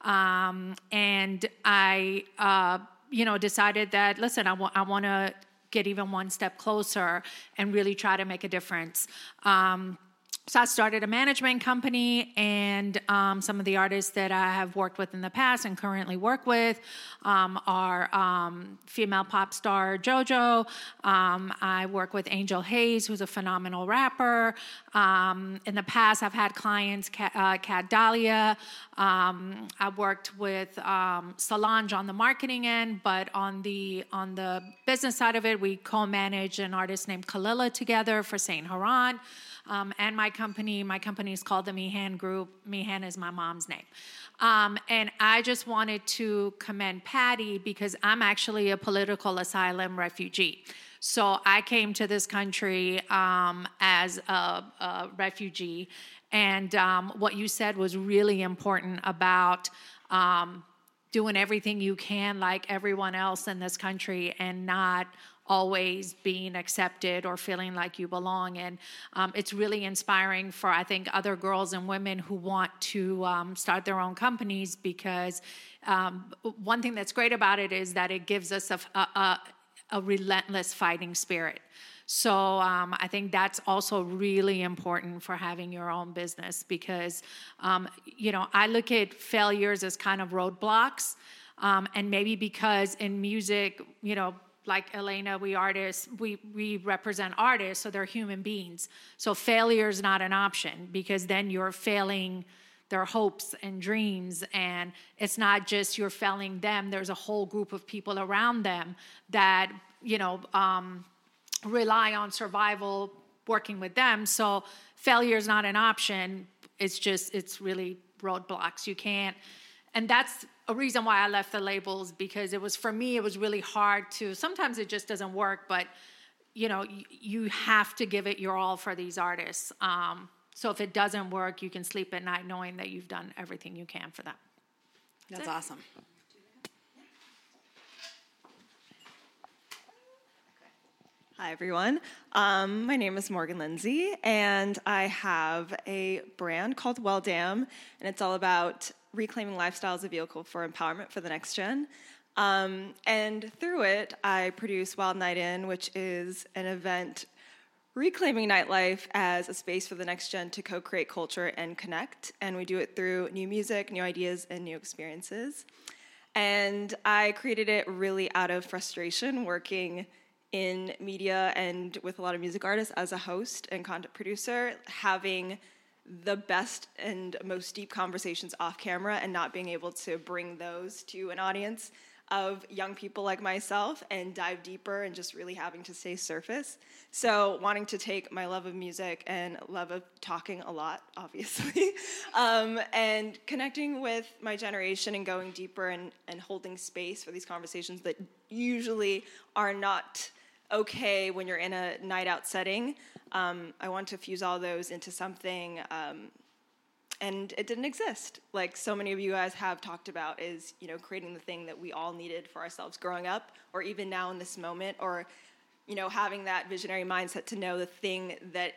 Um, and I, uh, you know, decided that, listen, I, wa- I want to get even one step closer and really try to make a difference. Um, so I started a management company, and um, some of the artists that I have worked with in the past and currently work with um, are um, female pop star JoJo. Um, I work with Angel Haze, who's a phenomenal rapper. Um, in the past, I've had clients, Kat, uh. Um, I worked with Solange on the marketing end, but on the on the business side of it, we co-manage an artist named Kalila together for Saint Laurent um, and my company. My company is called the Meehan Group. Meehan is my mom's name. Um, and I just wanted to commend Patty because I'm actually a political asylum refugee. So I came to this country um, as a, a, refugee. And um, what you said was really important about um, doing everything you can, like everyone else in this country, and not always being accepted or feeling like you belong. And um, it's really inspiring for, I think, other girls and women who want to um, start their own companies because um, one thing that's great about it is that it gives us a, a, a relentless fighting spirit. So um, I think that's also really important for having your own business because, um, you know, I look at failures as kind of roadblocks. Um, and maybe because in music, you know, like Elena, we artists, we, we represent artists, so they're human beings. So failure is not an option because then you're failing their hopes and dreams. And it's not just you're failing them, there's a whole group of people around them that, you know, um, rely on survival working with them. So failure is not an option. It's just, it's really roadblocks. You can't, and that's a reason why I left the labels because it was for me it was really hard to sometimes it just doesn't work but you know you, you have to give it your all for these artists. Um, so if it doesn't work you can sleep at night knowing that you've done everything you can for them. That's, that's awesome. Hi, everyone. Um, my name is Morgan Lindsay, and I have a brand called Well Dam, and it's all about reclaiming lifestyle as a vehicle for empowerment for the next gen. Um, and through it, I produce Wild Night In, which is an event reclaiming nightlife as a space for the next gen to co create culture and connect. And we do it through new music, new ideas, and new experiences. And I created it really out of frustration working in media and with a lot of music artists as a host and content producer, having the best and most deep conversations off camera and not being able to bring those to an audience of young people like myself and dive deeper and just really having to stay surface. So, wanting to take my love of music and love of talking a lot, obviously, um, and connecting with my generation and going deeper and, and holding space for these conversations that usually are not okay when you're in a night out setting. Um, I want to fuse all those into something, um, and it didn't exist. Like so many of you guys have talked about, is you know creating the thing that we all needed for ourselves growing up, or even now in this moment, or you know having that visionary mindset to know the thing that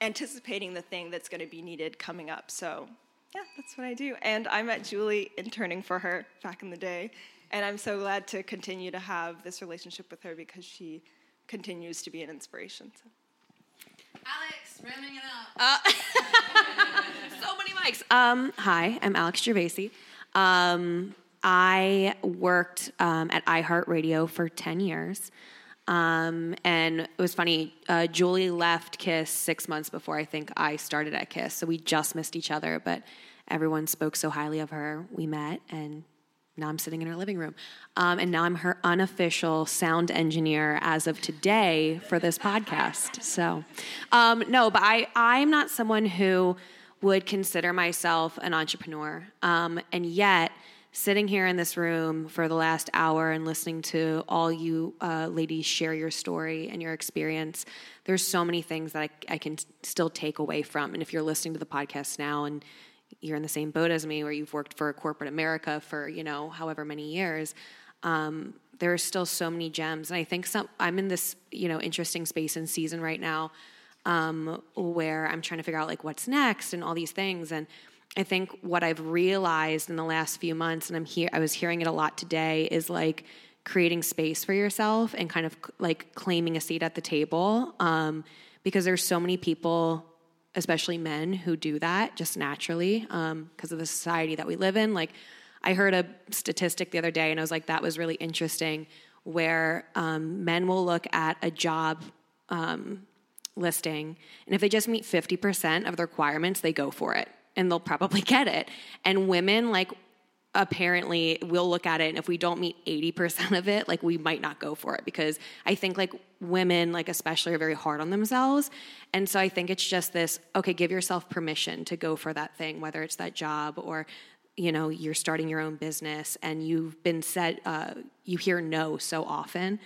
anticipating the thing that's going to be needed coming up. So yeah, that's what I do. And I met Julie interning for her back in the day, and I'm so glad to continue to have this relationship with her because she continues to be an inspiration. So. Alex, rounding it up. so many mics. Um, hi, I'm Alex Gervasi. Um, I worked um, at iHeartRadio for 10 years. Um, and it was funny, uh, Julie left KIIS six months before I think I started at KIIS. So we just missed each other, but everyone spoke so highly of her. We met, and now I'm sitting in her living room. Um, and now I'm her unofficial sound engineer as of today for this podcast. So, um, no, but I, I'm not someone who would consider myself an entrepreneur. Um, and yet, sitting here in this room for the last hour and listening to all you uh, ladies share your story and your experience, there's so many things that I, I can still take away from. And if you're listening to the podcast now and you're in the same boat as me, where you've worked for corporate America for you know however many years, um, there are still so many gems. And I think some I'm in this you know interesting space and season right now um, where I'm trying to figure out like what's next and all these things. And I think what I've realized in the last few months, and I'm here, I was hearing it a lot today, is like creating space for yourself and kind of like claiming a seat at the table. Um, because there's so many people especially men who do that just naturally because um, of the society that we live in. Like, I heard a statistic the other day, and I was like, that was really interesting, where um, men will look at a job um, listing, and if they just meet 50% of the requirements, they go for it, and they'll probably get it. And women, like, apparently we'll look at it and if we don't meet 80% of it like we might not go for it because i think like women like especially are very hard on themselves. And so i think it's just this okay give yourself permission to go for that thing whether it's that job or you know you're starting your own business and you've been said uh, you hear no so often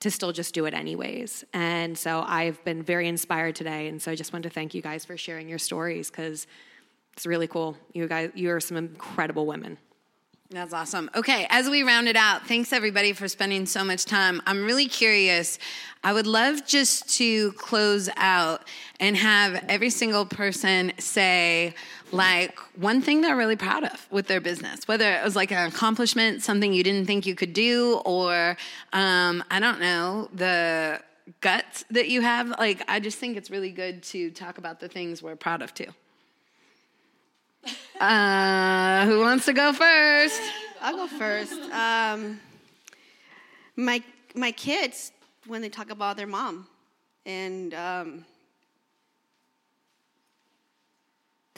to still just do it anyways. And so i've been very inspired today and so i just want to thank you guys for sharing your stories because it's really cool. You guys you are some incredible women that's awesome. Okay, as we round it out, thanks everybody for spending so much time. I'm really curious. I would love just to close out and have every single person say, like, one thing they're really proud of with their business, whether it was like an accomplishment, something you didn't think you could do, or um, I don't know, the guts that you have. Like, I just think it's really good to talk about the things we're proud of too. Uh, who wants to go first? I'll go first. Um, my my kids, when they talk about their mom, and um,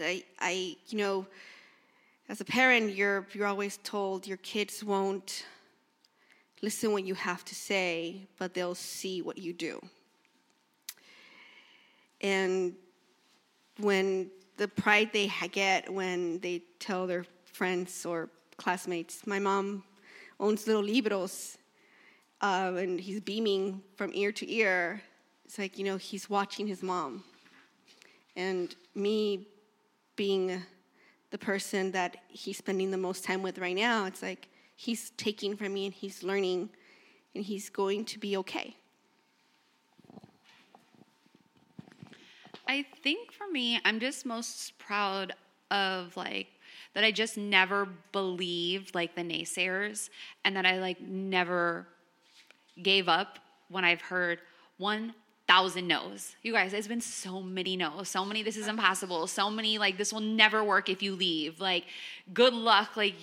I, I, you know, as a parent, you're you're always told your kids won't listen what you have to say, but they'll see what you do. And when the pride they get when they tell their friends or classmates, my mom owns Lil Libros, uh, and he's beaming from ear to ear. It's like, you know, he's watching his mom. And me being the person that he's spending the most time with right now, it's like he's taking from me and he's learning and he's going to be okay. I think for me, I'm just most proud of like that I just never believed like the naysayers and that I like never gave up when I've heard one thousand no's. You guys, it's been so many no's, so many this is impossible, so many like this will never work if you leave. Like, good luck. Like,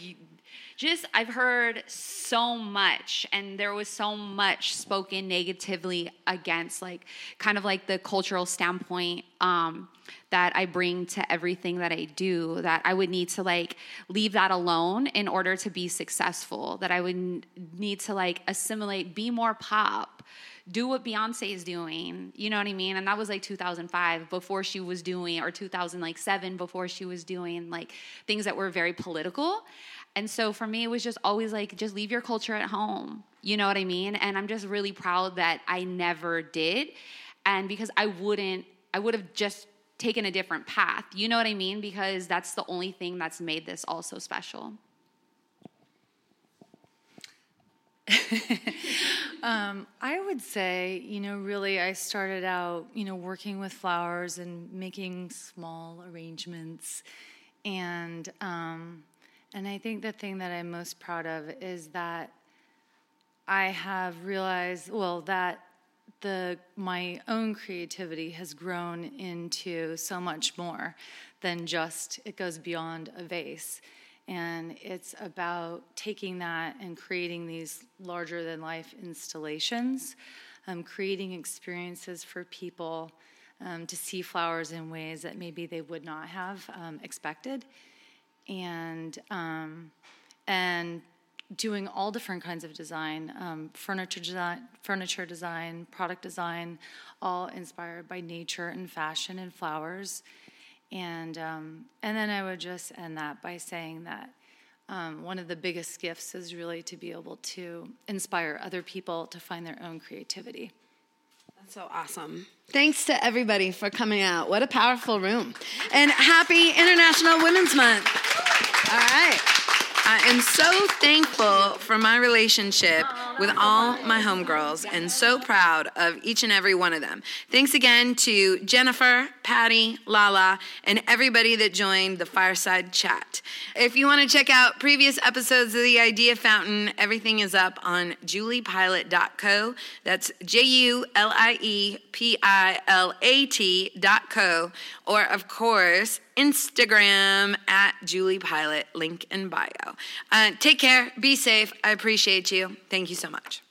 just I've heard so much, and there was so much spoken negatively against, like, kind of like the cultural standpoint um, that I bring to everything that I do. That I would need to like leave that alone in order to be successful. That I would need to like assimilate, be more pop do what Beyonce is doing. You know what I mean? And that was like 2005 before she was doing, or 2007 before she was doing like things that were very political. And so for me, it was just always like, just leave your culture at home. You know what I mean? And I'm just really proud that I never did. And because I wouldn't, I would have just taken a different path. You know what I mean? Because that's the only thing that's made this all so special. um, I would say, you know, really, I started out, you know, working with flowers and making small arrangements, and um, and I think the thing that I'm most proud of is that I have realized, well, that the my own creativity has grown into so much more than just it goes beyond a vase. And it's about taking that and creating these larger than life installations, um, creating experiences for people um, to see flowers in ways that maybe they would not have um, expected, and um, and doing all different kinds of design, um, furniture design, furniture design, product design, all inspired by nature and fashion and flowers and, um, and then I would just end that by saying that um, one of the biggest gifts is really to be able to inspire other people to find their own creativity. So awesome. Thanks to everybody for coming out. What a powerful room. And happy International Women's Month. All right. I am so thankful for my relationship with all my homegirls and so proud of each and every one of them. Thanks again to Jennifer, Patty, Lala, and everybody that joined the fireside chat. If you want to check out previous episodes of the Idea Fountain, everything is up on juliepilat.co. That's J U L I E P I L A T.co. Or, of course, Instagram at Julie Pilat, link in bio. Uh, take care, be safe. I appreciate you. Thank you so much.